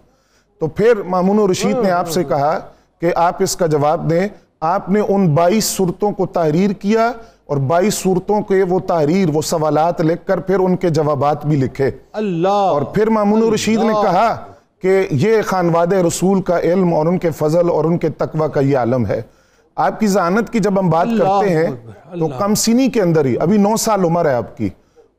تو پھر مامون و رشید نے آپ سے کہا کہ آپ اس کا جواب دیں۔ آپ نے ان بائیس صورتوں کو تحریر کیا اور بائیس صورتوں کے وہ تحریر وہ سوالات لکھ کر پھر ان کے جوابات بھی لکھے۔ اللہ۔ اور پھر مامون و رشید نے کہا کہ یہ خانواد رسول کا علم اور ان کے فضل اور ان کے تقوی کا یہ عالم ہے۔ آپ کی ذہانت کی جب ہم بات کرتے ہیں تو کم سینی کے اندر ہی ابھی نو سال عمر ہے آپ کی۔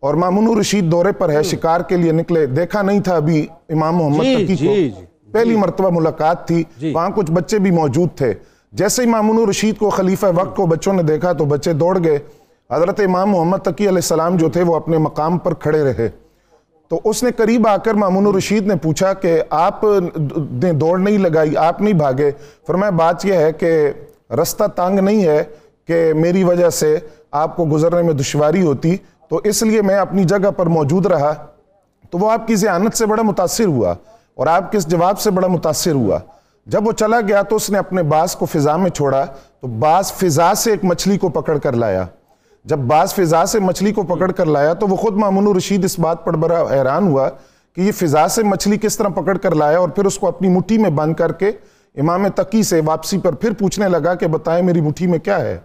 اور مامون رشید دورے پر ہے شکار کے لیے نکلے۔ دیکھا نہیں تھا ابھی امام محمد جی، تقی جی، کو۔ جی، پہلی مرتبہ ملاقات تھی۔ وہاں کچھ بچے بھی موجود تھے۔ جیسے ہی مامون رشید کو خلیفہ وقت کو بچوں نے دیکھا تو بچے دوڑ گئے۔ حضرت امام محمد تقی علیہ السلام جو تھے وہ اپنے مقام پر کھڑے رہے۔ تو اس نے قریب آ کر مامون رشید نے پوچھا کہ آپ نے دوڑ نہیں لگائی آپ نہیں بھاگے۔ فرمایا بات یہ ہے کہ رستہ تانگ نہیں ہے کہ میری وجہ سے آپ کو گزرنے میں دشواری ہوتی، تو اس لیے میں اپنی جگہ پر موجود رہا، تو وہ آپ کی ذہانت سے بڑا متاثر ہوا اور آپ کے اس جواب سے بڑا متاثر ہوا۔ جب وہ چلا گیا تو اس نے اپنے باز کو فضا میں چھوڑا، تو باز فضا سے ایک مچھلی کو پکڑ کر لایا۔ جب باز فضا سے مچھلی کو پکڑ کر لایا تو وہ خود مامون رشید اس بات پر بڑا حیران ہوا کہ یہ فضا سے مچھلی کس طرح پکڑ کر لایا اور پھر اس کو اپنی مٹھی میں بند کر کے امام تقی سے واپسی پر پھر پوچھنے لگا کہ بتائیں میری مٹھی میں کیا ہے؟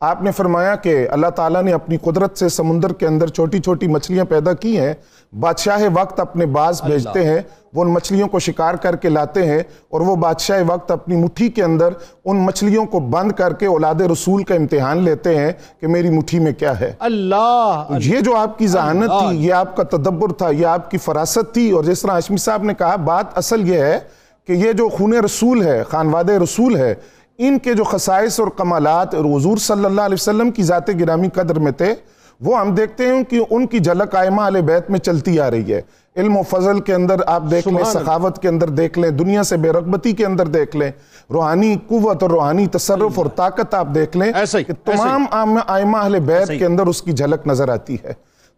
آپ نے فرمایا کہ اللہ تعالیٰ نے اپنی قدرت سے سمندر کے اندر چھوٹی چھوٹی مچھلیاں پیدا کی ہیں۔ بادشاہ وقت اپنے باز بھیجتے ہیں وہ ان مچھلیوں کو شکار کر کے لاتے ہیں اور وہ بادشاہ وقت اپنی مٹھی کے اندر ان مچھلیوں کو بند کر کے اولاد رسول کا امتحان لیتے ہیں کہ میری مٹھی میں کیا ہے۔ اللہ۔ یہ جو آپ کی ذہانت تھی یہ آپ کا تدبر تھا یہ آپ کی فراست تھی۔ اور جس طرح ہاشمی صاحب نے کہا بات اصل یہ ہے کہ یہ جو خون رسول ہے خانواد رسول ہے ان کے جو خصائص اور کمالات حضور صلی اللہ علیہ وسلم کی ذات گرامی قدر میں تھے وہ ہم دیکھتے ہیں کہ ان کی جھلک آئمہ علیہ بیت میں چلتی آ رہی ہے علم و فضل کے اندر آپ دیکھ لیں سخاوت کے اندر دیکھ لیں دنیا سے بے رغبتی کے اندر دیکھ لیں روحانی قوت اور روحانی تصرف اور طاقت آپ دیکھ لیں کہ۔ تمام آئمہ اہل بیت۔ کے اندر اس کی جھلک نظر آتی ہے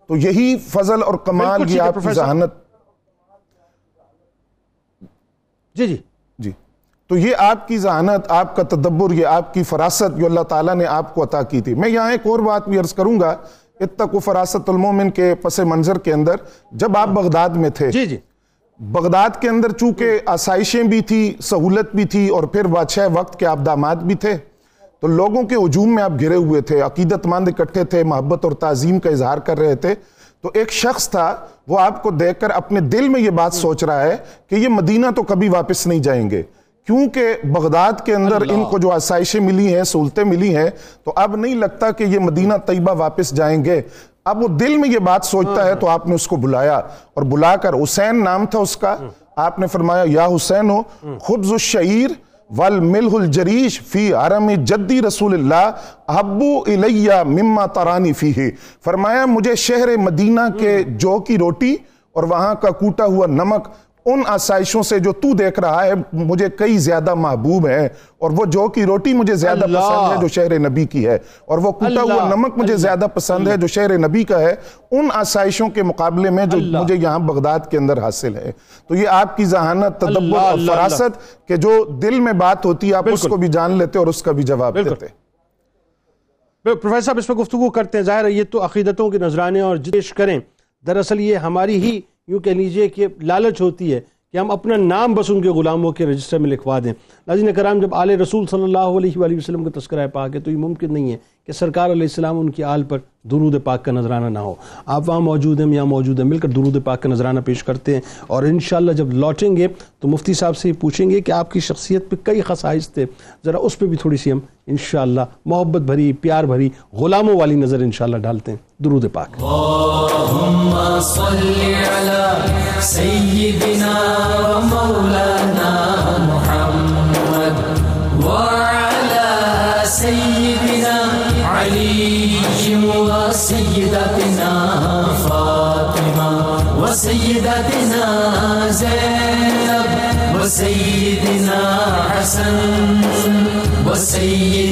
تو یہی فضل اور کمال یہ آپ کی۔ ذہانت جی جی۔ جی۔ تو یہ آپ کی ذہانت آپ کا تدبر یہ آپ کی فراست جو اللہ تعالیٰ نے آپ کو عطا کی تھی۔ میں یہاں ایک اور بات بھی عرض کروں گا اتقو فراست المومن کے پس منظر کے اندر جب آپ بغداد میں تھے۔ جی جی۔ بغداد کے اندر چونکہ آسائشیں بھی تھی سہولت بھی تھی اور پھر بادشاہ وقت کے آبدامات بھی تھے تو لوگوں کے ہجوم میں آپ گھرے ہوئے تھے عقیدت مند اکٹھے تھے محبت اور تعظیم کا اظہار کر رہے تھے۔ تو ایک شخص تھا وہ آپ کو دیکھ کر اپنے دل میں یہ بات سوچ رہا ہے کہ یہ مدینہ تو کبھی واپس نہیں جائیں گے۔ کیونکہ بغداد کے اندر ان کو جو آسائشیں ملی ہیں سہولتیں ملی ہیں تو اب نہیں لگتا کہ یہ مدینہ طیبہ واپس جائیں گے۔ اب وہ دل میں یہ بات سوچتا ہے تو آپ نے اس کو بلایا۔ اور بلا کر حسین نام تھا اس کا۔ آپ نے فرمایا یا حسین ہو خبز الشعیر۔ والملح الجریش فی حرم جدی رسول اللہ ابو الیہ مما ترانی فیہ۔ فرمایا، مجھے شہر مدینہ کے جو کی روٹی اور وہاں کا کوٹا ہوا نمک ان آسائشوں سے جو تو دیکھ رہا ہے مجھے کئی زیادہ محبوب ہیں اور وہ جو کی روٹی مجھے زیادہ پسند ہے جو شہر نبی کی ہے۔ اور وہ کوٹا ہوا نمک مجھے زیادہ پسند ہے جو شہر نبی کا ہے۔ ان آسائشوں کے مقابلے میں جو مجھے یہاں بغداد کے اندر حاصل ہے۔ تو یہ آپ کی ذہانت تدبر اور فراست کہ جو دل میں بات ہوتی ہے آپ اس۔ کو بھی جان لیتے اور اس کا بھی جواب۔ دیتے۔ پروفیسر صاحب اس پہ گفتگو کرتے ہیں۔ ظاہر ہے یہ تو عقیدتوں کے نذرانے اور پیش کریں۔ دراصل یہ ہماری ہی یوں کہہ لیجیے کہ لالچ ہوتی ہے کہ ہم اپنا نام بس ان کے غلاموں کے رجسٹر میں لکھوا دیں۔ ناظرین کرام، جب آل رسول صلی اللہ علیہ وآلہ وسلم کا تذکرہ پاک ہے تو یہ ممکن نہیں ہے کہ سرکار علیہ السلام ان کی آل پر درود پاک کا نذرانہ نہ ہو۔ آپ وہاں موجود ہیں، یہاں موجود ہیں، مل کر درود پاک کا نذرانہ پیش کرتے ہیں اور انشاءاللہ جب لوٹیں گے تو مفتی صاحب سے یہ پوچھیں گے کہ آپ کی شخصیت پہ کئی خصائص تھے۔ ذرا اس پہ بھی تھوڑی سی ہم انشاءاللہ محبت بھری، پیار بھری، غلاموں والی نظر انشاءاللہ ڈالتے ہیں۔ درود پاک۔ اللهم صل على سيدنا ومولانا وسيدتنا زينب وسيدنا حسن وسيدنا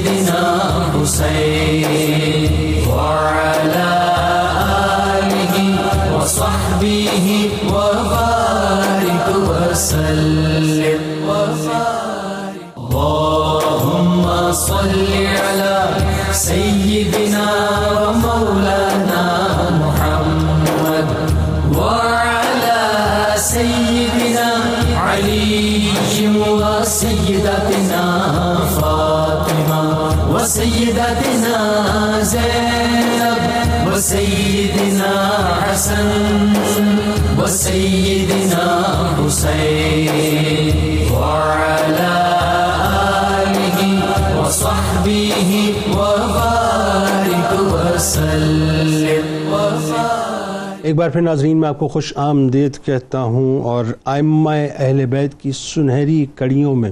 ایک بار پھر ناظرین، میں آپ کو خوش آمدید کہتا ہوں اور آئمہ اہل بیت کی سنہری کڑیوں میں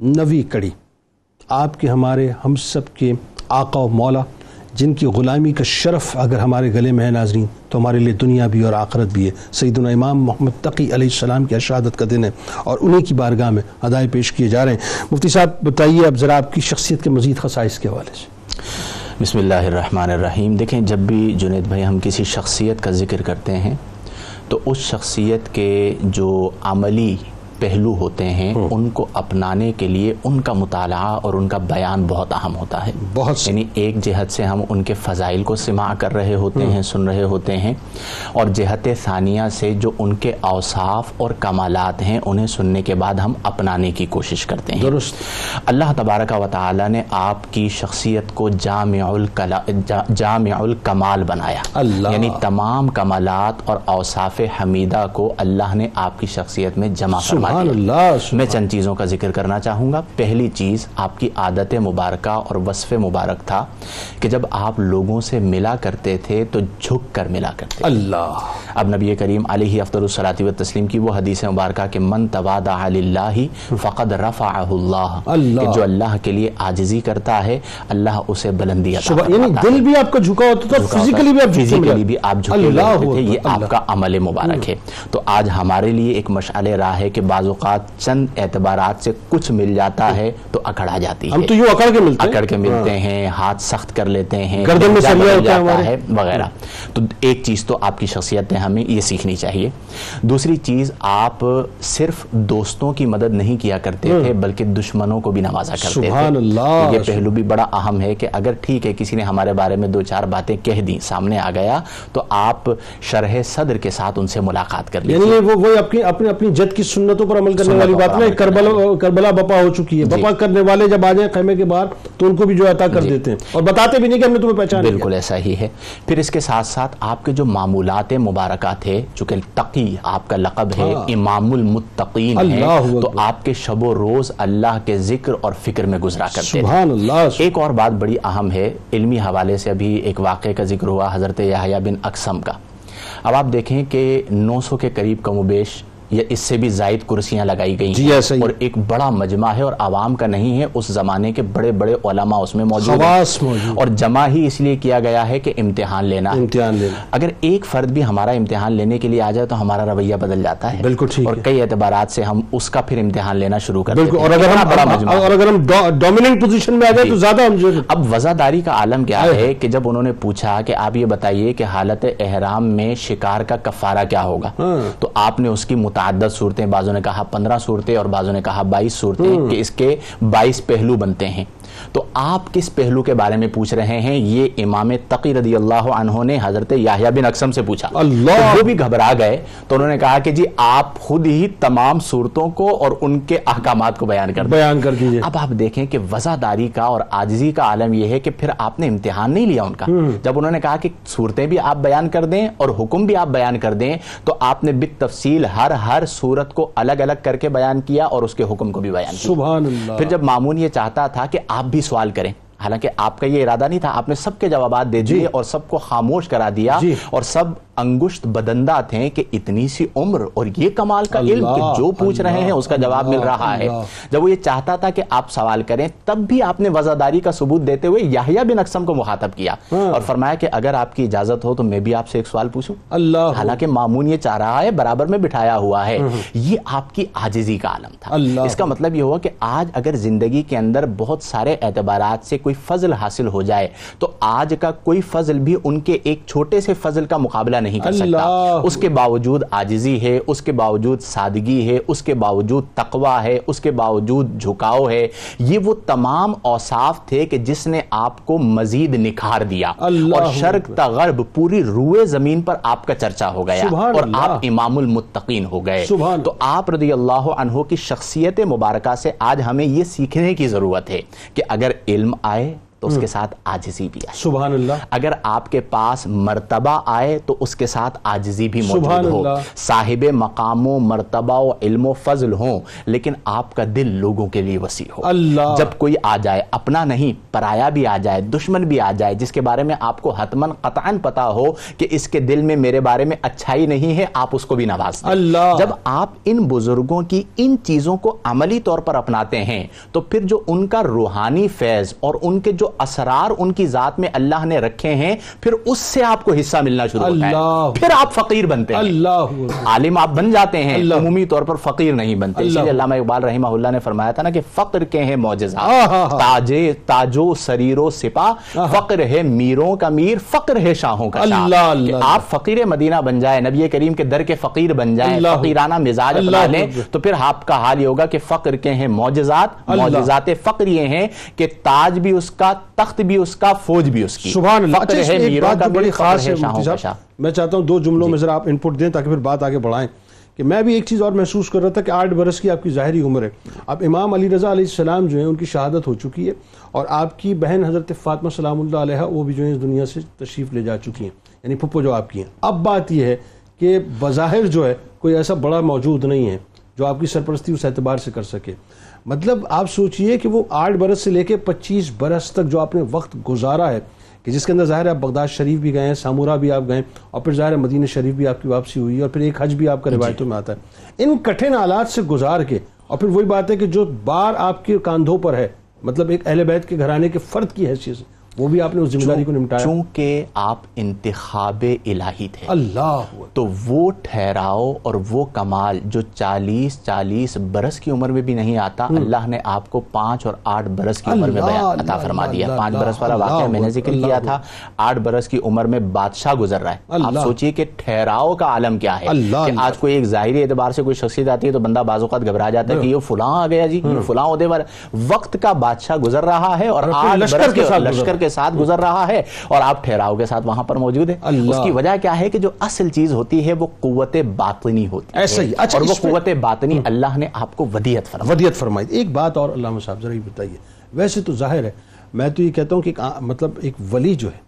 نوی کڑی، آپ کے ہمارے ہم سب کے آقا و مولا، جن کی غلامی کا شرف اگر ہمارے گلے میں ہے ناظرین، تو ہمارے لیے دنیا بھی اور آخرت بھی ہے۔ سیدنا امام محمد تقی علیہ السلام کی اشہادت کا دن ہے اور انہی کی بارگاہ میں ادائے پیش کیے جا رہے ہیں۔ مفتی صاحب، بتائیے اب ذرا آپ کی شخصیت کے مزید خصائص کے حوالے سے۔ بسم اللہ الرحمن الرحیم۔ دیکھیں، جب بھی جنید بھائی ہم کسی شخصیت کا ذکر کرتے ہیں، تو اس شخصیت کے جو عملی پہلو ہوتے ہیں ان کو اپنانے کے لیے ان کا مطالعہ اور ان کا بیان بہت اہم ہوتا ہے۔ بہت یعنی ایک جہت سے ہم ان کے فضائل کو سماع کر رہے ہوتے ہیں سن رہے ہوتے ہیں۔ اور جہت ثانیہ سے جو ان کے اوصاف اور کمالات ہیں انہیں سننے کے بعد ہم اپنانے کی کوشش کرتے ہیں۔ درست۔ اللہ تبارک و تعالی نے آپ کی شخصیت کو جامع الکلا جامع الکمال بنایا۔ اللہ۔ یعنی تمام کمالات اور اوصاف حمیدہ کو اللہ نے آپ کی شخصیت میں جمع فرما سبحان اللہ میں چند چیزوں کا ذکر کرنا چاہوں گا۔ پہلی چیز آپ کی عادت مبارکہ اور وصف مبارک تھا کہ جب آپ لوگوں سے ملا کرتے تھے تو جھک کر ملا کرتے تھے۔ اللہ۔ اب نبی کریم علیہ افضل الصلاۃ و تسلیم کی وہ حدیث مبارکہ کہ من توادع للہ فقد رفعہ اللہ اللہ۔ کہ جو اللہ کے لیے عاجزی کرتا ہے اللہ اسے بلندی عطا صبح یعنی۔ دل بھی آپ کا جھکا ہوتا تھا فزیکلی بھی آپ فزیکلی بھی آپ جھکے اللہ ہوتے تھے یہ اللہ۔ آپ کا عمل مبارک ہے۔ تو آج ہمارے لیے ایک مشعل راہ ہے کہ بعض اوقات چند اعتبارات سے کچھ مل جاتا ہے تو اکڑ آ جاتی ہم ہے۔ تو یوں اکڑ کے ملتے ہیں؟ اکڑ کے ملتے ہیں ہاتھ سخت کر لیتے ہیں گردن میں بدل ہوتا ہے وغیرہ۔ تو ایک چیز تو آپ کی شخصیت ہے ہمیں یہ سیکھنی چاہیے۔ دوسری چیز آپ صرف دوستوں کی مدد نہیں کیا کرتے تھے بلکہ دشمنوں کو بھی نوازا کرتے تھے۔ سبحان اللہ یہ پہلو بھی بڑا اہم ہے کہ اگر ٹھیک ہے کسی نے ہمارے بارے میں دو چار باتیں کہہ دی سامنے آ گیا تو آپ شرح صدر کے ساتھ ان سے ملاقات کر یعنی لیجیے۔ یہ وہ اپنی جد کی سنتوں پر عمل کرنے والی بات میں عمل کربلا کربلا بپا ہو چکی ہے جی۔ بپا کرنے والے جب آ جائیں خیمے کے باہر تو ان کو بھی جو عطا کر دیتے ہیں اور بتاتے بھی نہیں کہ ہم نے تمہیں پہچان لیا۔ بالکل ایسا ہی ہے پھر اس کے ساتھ ساتھ آپ کے جو معمولات مبارکہ تھے چونکہ تقی آپ کا لقب ہے ہاں۔ امام المتقین ہے تو۔ آپ کے شب و روز اللہ کے ذکر اور فکر میں گزرا کرتے اللہ ایک اور بات بڑی اہم ہے علمی حوالے سے ابھی ایک واقعے کا ذکر ہوا حضرت یحییٰ بن اقسم کا اب آپ دیکھیں کہ نو سو کے قریب کم و بیش یا اس سے بھی زائد کرسیاں لگائی گئی جی، ہیں۔ اور ایک بڑا مجمع ہے اور عوام کا نہیں ہے اس زمانے کے بڑے بڑے علماء اس میں موجود ہیں۔ اور جمع ہی اس لیے کیا گیا ہے کہ امتحان لینا امتحان لینا۔ اگر ایک فرد بھی ہمارا امتحان لینے کے لیے آ جائے تو ہمارا رویہ بدل جاتا ہے۔ بالکل اور۔ کئی اعتبارات سے ہم اس کا پھر امتحان لینا شروع کر بالکل۔ دیتے اور ہیں اگر اتنا ہم بڑا مجمع۔ اور اگر ہم ڈومیننٹ پوزیشن میں آ جائیں تو زیادہ ہم اب وزاداری کا عالم کیا ہے کہ جب انہوں نے پوچھا کہ آپ یہ بتائیے کہ حالت احرام میں شکار کا کفارہ کیا ہوگا تو آپ نے اس کی متعدد صورتیں بعضوں نے کہا پندرہ صورتیں اور بعضوں نے کہا بائیس صورتیں کہ اس کے بائیس پہلو بنتے ہیں۔ تو آپ کس پہلو کے بارے میں پوچھ رہے ہیں؟ یہ امام تقی رضی اللہ عنہ نے حضرت یحییٰ بن اقسم سے پوچھا۔ اللہ! وہ بھی گھبرا گئے۔ تو انہوں نے کہا کہ جی آپ خود ہی تمام صورتوں کو اور ان کے احکامات کو بیان کر بیان کر دیجیے۔ اب آپ دیکھیں کہ وزاداری کا اور آجزی کا عالم یہ ہے کہ پھر آپ نے امتحان نہیں لیا ان کا۔ جب انہوں نے کہا کہ صورتیں بھی آپ بیان کر دیں اور حکم بھی آپ بیان کر دیں تو آپ نے بت تفصیل ہر ہر صورت کو الگ الگ کر کے بیان کیا اور اس کے حکم کو بھی بیان کیا۔ سبحان اللہ۔ پھر جب مامون یہ چاہتا تھا کہ آپ بھی سوال کریں حالانکہ آپ کا یہ ارادہ نہیں تھا آپ نے سب کے جوابات دے دیے اور سب کو خاموش کرا دیا جی۔ اور سب انگشت بدندہ تھے کہ اتنی سی عمر اور یہ کمال کا علم کہ جو پوچھ رہے ہیں اس کا جواب مل رہا ہے۔ جب وہ یہ چاہتا تھا کہ آپ سوال کریں تب بھی آپ نے وزاداری کا ثبوت دیتے ہوئے یحییٰ بن اقسم کو مخاطب کیا اور فرمایا کہ اگر آپ کی اجازت ہو تو میں بھی آپ سے ایک سوال پوچھوں۔ اللہ۔ حالانکہ مامون یہ چاہ رہا ہے برابر میں بٹھایا ہوا ہے۔ یہ آپ کی آجزی کا عالم تھا۔ اس کا مطلب یہ ہوا کہ آج اگر زندگی کے اندر بہت سارے اعتبارات سے کوئی فضل حاصل ہو جائے تو آج کا کوئی فضل بھی ان کے ایک چھوٹے سے فضل کا مقابلہ نہیں کر سکتا۔ اس کے باوجود آجزی ہے اس کے باوجود سادگی ہے اس کے باوجود تقوی ہے اس کے باوجود جھکاؤ ہے۔ یہ وہ تمام اوصاف تھے کہ جس نے آپ کو مزید نکھار دیا۔ اور شرق تا غرب پوری روئے زمین پر آپ کا چرچا ہو گیا۔ اور آپ امام المتقین ہو گئے۔ تو آپ رضی اللہ عنہ کی شخصیت مبارکہ سے آج ہمیں یہ سیکھنے کی ضرورت ہے کہ اگر علم آئے تو اس کے ساتھ آجزی بھی آئے سبحان اللہ اگر آپ کے پاس مرتبہ آئے تو اس کے ساتھ آجزی بھی موجود ہو۔ اللہ صاحب مقام و مرتبہ و علم و فضل ہوں لیکن آپ کا دل لوگوں کے لیے وسیع ہو۔ اللہ۔ جب کوئی آ جائے اپنا نہیں پرایا بھی آ جائے دشمن بھی آ جائے جس کے بارے میں آپ کو حتمن قطعاً پتا ہو کہ اس کے دل میں میرے بارے میں اچھائی نہیں ہے آپ اس کو بھی نواز دیں۔ اللہ۔ جب آپ ان بزرگوں کی ان چیزوں کو عملی طور پر اپناتے ہیں تو پھر جو ان کا روحانی فیض اور ان کے جو اسرار ان کی ذات میں اللہ نے رکھے ہیں پھر اس سے آپ کو حصہ ملنا شروع ہوتا ہے۔ پھر آپ فقیر بنتے ہیں۔ اللہ۔ عالم آپ بن جاتے ہیں عمومی طور پر فقیر نہیں بنتے۔ اللہ۔ لیے علامہ اقبال رحمہ اللہ نے فرمایا تھا نا کہ فقر کے ہیں معجزات آہا۔ تاج تاجو سریر و سپاہ۔ فقر ہے میروں کا میر فقر ہے شاہوں کا شاہ۔ آپ فقیر مدینہ بن جائیں نبی کریم کے در کے فقیر بن جائیں فقیرانہ مزاج اپنا لیں۔ تو پھر آپ کا حال یہ ہوگا کہ فقر کے ہیں معجزات۔ معجزات فقر یہ ہیں کہ تاج بھی اس کا تخت بھی اس کا فوج بھی اس کی۔ سبحان اللہ۔ اچھا ایک بات جو بڑی خاص ہے میں چاہتا ہوں دو جملوں میں ذرا آپ انپٹ دیں تاکہ پھر بات آگے بڑھائیں۔ کہ میں بھی ایک چیز اور محسوس کر رہا تھا کہ آٹھ برس کی آپ کی ظاہری عمر ہے۔ اب امام علی رضا علیہ السلام جو ہیں ان کی شہادت ہو چکی ہے اور آپ کی بہن حضرت فاطمہ سلام اللہ علیہ وہ بھی جو ہے اس دنیا سے تشریف لے جا چکی ہیں۔ یعنی پھپھو جو آپ کی ہیں۔ اب بات یہ ہے کہ بظاہر جو ہے کوئی ایسا بڑا موجود نہیں ہے جو آپ کی سرپرستی اس اعتبار سے کر سکے۔ مطلب آپ سوچئے کہ وہ آٹھ برس سے لے کے پچیس برس تک جو آپ نے وقت گزارا ہے کہ جس کے اندر ظاہر ہے آپ بغداد شریف بھی گئے ہیں سامورا بھی آپ گئے اور پھر ظاہر ہے مدینہ شریف بھی آپ کی واپسی ہوئی اور پھر ایک حج بھی آپ کا روایتوں میں آتا ہے۔ ان کٹھن حالات سے گزار کے اور پھر وہی بات ہے کہ جو بار آپ کے کاندھوں پر ہے مطلب ایک اہل بیت کے گھرانے کے فرد کی حیثیت سے وہ بھی آپ نے اس ذمہ داری کو نمٹایا؟ چونکہ آپ انتخاب الہی تھے۔ اللہ تو وہ ٹھہراؤ اور وہ کمال جو چالیس چالیس برس کی عمر میں بھی نہیں آتا اللہ نے آپ کو پانچ اور آٹھ برس کی عمر میں عطا فرما دیا۔ پانچ برس والا واقعہ میں نے ذکر کیا تھا۔ آٹھ برس کی عمر میں بادشاہ گزر رہا ہے۔ آپ۔ سوچئے کہ ٹھہراؤ کا عالم کیا ہے کہ۔ آج کوئی ایک ظاہری اعتبار سے کوئی شخصیت آتی ہے تو بندہ بعض اوقات گھبرا جاتا ہے کہ یہ فلاں آ گیا جی یہ فلاں عہدے پر وقت کا بادشاہ گزر رہا ہے اور آٹھ برس کے لشکر کے ساتھ گزر رہا ہے اور آپ ٹھہراؤ کے ساتھ وہاں پر موجود ہیں۔ اللہ۔ اس کی وجہ کیا ہے کہ جو اصل چیز ہوتی ہے وہ قوت باطنی ہوتی ایسا ہی۔ ہے اچھا، اور وہ قوت باطنی اللہ نے آپ کو ودیت فرمائی۔ ودیت فرمائی۔ ایک بات اور علامہ صاحب ذرا یہ بتائیے۔ ویسے تو ظاہر ہے میں تو یہ کہتا ہوں کہ مطلب ایک ولی جو ہے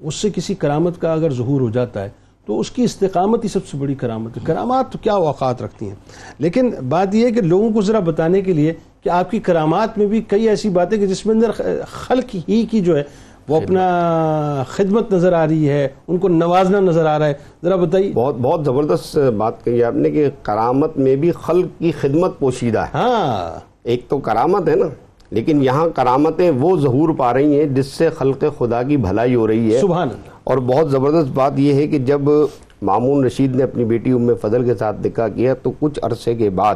اس سے کسی کرامت کا اگر ظہور ہو جاتا ہے تو اس کی استقامت ہی سب سے بڑی کرامت ہے۔ کرامات تو کیا اوقات رکھتی ہیں؟ لیکن بات یہ ہے کہ لوگوں کو ذرا بتانے کے لیے کہ آپ کی کرامات میں بھی کئی ایسی باتیں کہ جس میں اندر خلق ہی کی جو ہے وہ اپنا خدمت نظر آ رہی ہے ان کو نوازنا نظر آ رہا ہے۔ ذرا بتائیے۔ بہت بہت زبردست بات کہی آپ نے کہ کرامت میں بھی خلق کی خدمت پوشیدہ ہے۔ ہاں۔ ایک تو کرامت ہے نا لیکن یہاں کرامتیں وہ ظہور پا رہی ہیں جس سے خلق خدا کی بھلائی ہو رہی ہے۔ سبحان اللہ۔ اور بہت زبردست بات یہ ہے کہ جب مامون رشید نے اپنی بیٹی ام فضل کے ساتھ نکاح کیا تو کچھ عرصے کے بعد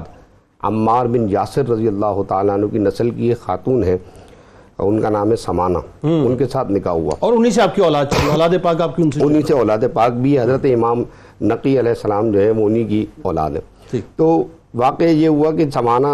عمار بن یاسر رضی اللہ تعالیٰ عنہ کی نسل کی ایک خاتون ہے ان کا نام ہے سمانہ۔ ان کے ساتھ نکاح ہوا۔ اور انہی سے آپ کی اولاد چلی۔ اولاد پاک آپ کی ان سے انہی سے اولاد پاک بھی حضرت امام نقی علیہ السلام جو ہے وہ انہی کی اولاد ہے۔ تو واقع یہ ہوا کہ سمانہ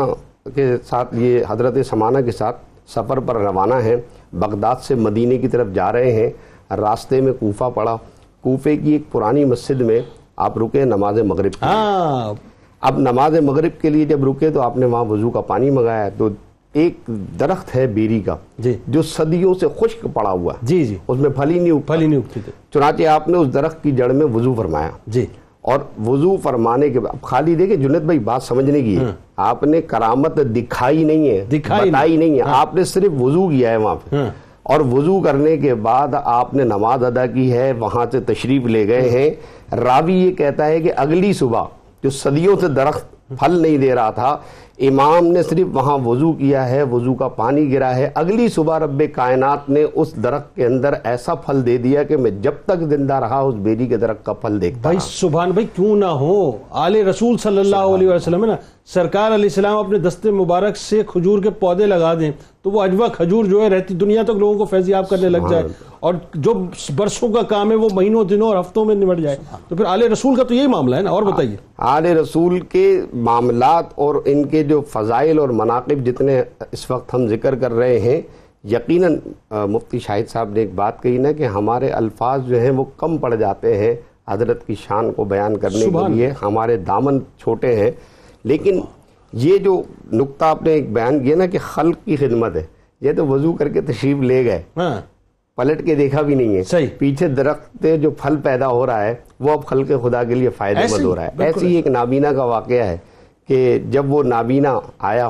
کے ساتھ یہ حضرت سمانہ کے ساتھ سفر پر روانہ ہیں۔ بغداد سے مدینے کی طرف جا رہے ہیں۔ راستے میں کوفہ پڑا۔ کوفے کی ایک پرانی مسجد میں آپ رکے نماز مغرب۔ ہاں۔ اب نماز مغرب کے لیے جب رکے تو آپ نے وہاں وضو کا پانی منگایا تو ایک درخت ہے بیری کا جی۔ جو صدیوں سے خشک پڑا ہوا ہے۔ جی جی۔ اس میں پھل ہی نہیں اگتا۔ پھل ہی نہیں اگتی چنانچہ آپ نے اس درخت کی جڑ میں وضو فرمایا۔ جی۔ اور وضو فرمانے کے بعد خالی دیکھیں جنید بھائی بات سمجھنے کی ہے۔ آپ نے کرامت دکھائی نہیں ہے دکھائی بتائی نہیں ہے۔ آپ نے صرف وضو کیا ہے وہاں پہ۔ ہاں۔ اور وضو کرنے کے بعد آپ نے نماز ادا کی ہے وہاں سے تشریف لے گئے ہیں۔ راوی یہ کہتا ہے کہ اگلی صبح جو صدیوں سے درخت پھل نہیں دے رہا تھا امام نے صرف وہاں وضو کیا ہے وضو کا پانی گرا ہے۔ اگلی صبح رب کائنات نے اس درخت کے اندر ایسا پھل دے دیا کہ میں جب تک زندہ رہا اس بیری کے درخت کا پھل دیکھتا بھائی سبحان بھائی کیوں نہ ہو؟ آل رسول صلی اللہ علیہ وسلم ہے نا سرکار علیہ السلام اپنے دستے مبارک سے کھجور کے پودے لگا دیں تو وہ اجوا کھجور جو ہے رہتی دنیا تک لوگوں کو فیضیاب کرنے لگ جائے۔ اور جو برسوں کا کام ہے وہ مہینوں دنوں اور ہفتوں میں نمٹ جائے۔ تو پھر آل رسول کا تو یہی معاملہ ہے نا اور بتائیے۔ آل رسول کے معاملات اور ان کے جو فضائل اور مناقب جتنے اس وقت ہم ذکر کر رہے ہیں یقیناً مفتی شاہد صاحب نے ایک بات کہی نا کہ ہمارے الفاظ جو ہیں وہ کم پڑ جاتے ہیں حضرت کی شان کو بیان کرنے کے لیے ہمارے دامن چھوٹے ہیں۔ لیکن یہ جو نقطہ آپ نے ایک بیان کیا نا کہ خلق کی خدمت ہے یہ تو وضو کر کے تشریف لے گئے۔ ہاں۔ پلٹ کے دیکھا بھی نہیں ہے۔ صحیح۔ پیچھے درخت جو پھل پیدا ہو رہا ہے وہ اب خلق خدا کے لیے فائدہ مند ہو رہا ہے۔ ایسی ایک نابینا کا واقعہ ہے۔ کہ جب وہ نابینا آیا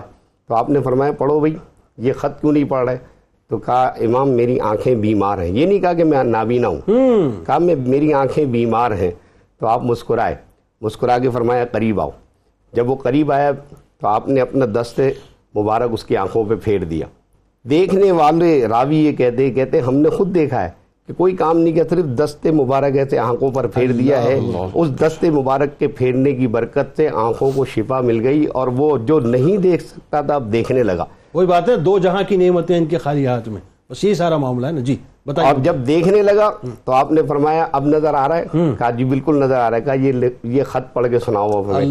تو آپ نے فرمایا پڑھو بھائی یہ خط کیوں نہیں پڑھ رہے؟ تو کہا امام میری آنکھیں بیمار ہیں. یہ نہیں کہا کہ میں نابینا ہوں کہا میں میری آنکھیں بیمار ہیں۔ تو آپ مسکرائے۔ مسکرا کے فرمایا قریب آؤ۔ جب وہ قریب آیا تو آپ نے اپنا دست مبارک اس کی آنکھوں پہ پھیر دیا۔ دیکھنے والے راوی یہ کہتے کہتے ہم نے خود دیکھا ہے۔ کہ کوئی کام نہیں کیا صرف دست مبارک ایسے آنکھوں پر پھیر دیا ہے۔ اس دست مبارک کے پھیرنے کی برکت سے آنکھوں کو شفا مل گئی اور وہ جو نہیں دیکھ سکتا تھا اب دیکھنے لگا۔ وہی بات ہے دو جہاں کی نعمتیں ان کے خالی ہاتھ میں۔ بس یہ سارا معاملہ ہے نا۔ جی بتائیے۔ اور جب دیکھنے لگا تو آپ نے فرمایا اب نظر آ رہا ہے۔ کہا جی بالکل نظر آ رہا ہے۔ کہا یہ خط پڑھ کے سناؤ۔ ہمیں۔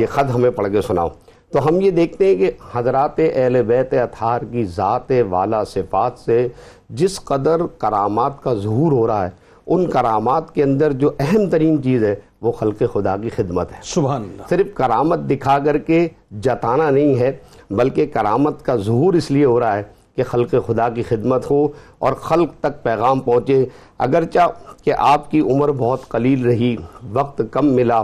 یہ خط ہمیں پڑھ کے سناؤ۔ تو ہم یہ دیکھتے ہیں کہ حضرات اہل بیت اطہار کی ذات والا صفات سے جس قدر کرامات کا ظہور ہو رہا ہے ان کرامات کے اندر جو اہم ترین چیز ہے وہ خلق خدا کی خدمت ہے۔ سبحان اللہ۔ صرف کرامت دکھا کر کے جتانا نہیں ہے بلکہ کرامت کا ظہور اس لیے ہو رہا ہے کہ خلق خدا کی خدمت ہو اور خلق تک پیغام پہنچے۔ اگرچہ کہ آپ کی عمر بہت قلیل رہی وقت کم ملا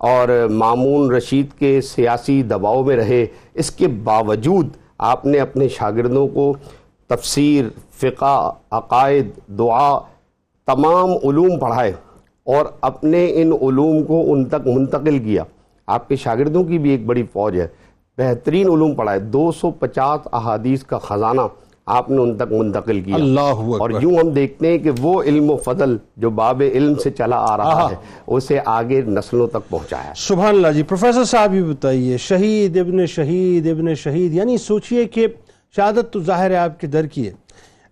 اور مامون رشید کے سیاسی دباؤ میں رہے، اس کے باوجود آپ نے اپنے شاگردوں کو تفسیر، فقہ، عقائد، دعا، تمام علوم پڑھائے اور اپنے ان علوم کو ان تک منتقل کیا۔ آپ کے شاگردوں کی بھی ایک بڑی فوج ہے۔ بہترین علوم پڑھائے، دو سو پچاس احادیث کا خزانہ آپ نے ان تک منتقل کیا۔ اللہ اکبر۔ اور یوں ہم دیکھتے ہیں کہ وہ علم و فضل جو باب علم سے چلا آ رہا ہے اسے آگے نسلوں تک پہنچایا۔ سبحان اللہ جی پروفیسر صاحب بھی بتائیے شہید ابن شہید ابن شہید یعنی سوچئے کہ شہادت تو ظاہر ہے آپ کے در کی ہے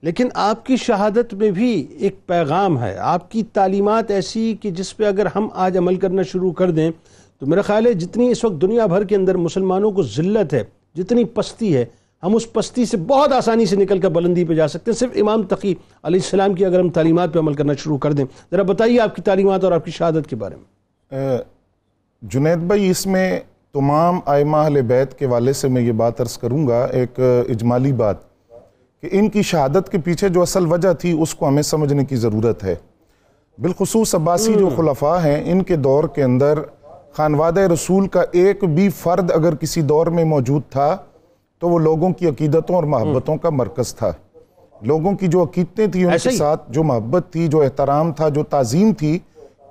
لیکن آپ کی شہادت میں بھی ایک پیغام ہے۔ آپ کی تعلیمات ایسی کہ جس پہ اگر ہم آج عمل کرنا شروع کر دیں تو میرا خیال ہے جتنی اس وقت دنیا بھر کے اندر مسلمانوں کو ذلت ہے جتنی پستی ہے ہم اس پستی سے بہت آسانی سے نکل کر بلندی پہ جا سکتے ہیں۔ صرف امام تقی علیہ السلام کی اگر ہم تعلیمات پہ عمل کرنا شروع کر دیں۔ ذرا بتائیے آپ کی تعلیمات اور آپ کی شہادت کے بارے میں۔ جنید بھائی اس میں تمام آئمہ اہل بیت کے والے سے میں یہ بات عرض کروں گا ایک اجمالی بات کہ ان کی شہادت کے پیچھے جو اصل وجہ تھی اس کو ہمیں سمجھنے کی ضرورت ہے۔ بالخصوص عباسی جو خلفاء ہیں ان کے دور کے اندر خانوادہ رسول کا ایک بھی فرد اگر کسی دور میں موجود تھا تو وہ لوگوں کی عقیدتوں اور محبتوں کا مرکز تھا۔ لوگوں کی جو عقیدتیں تھیں ان کے؟ ساتھ جو محبت تھی جو احترام تھا جو تعظیم تھی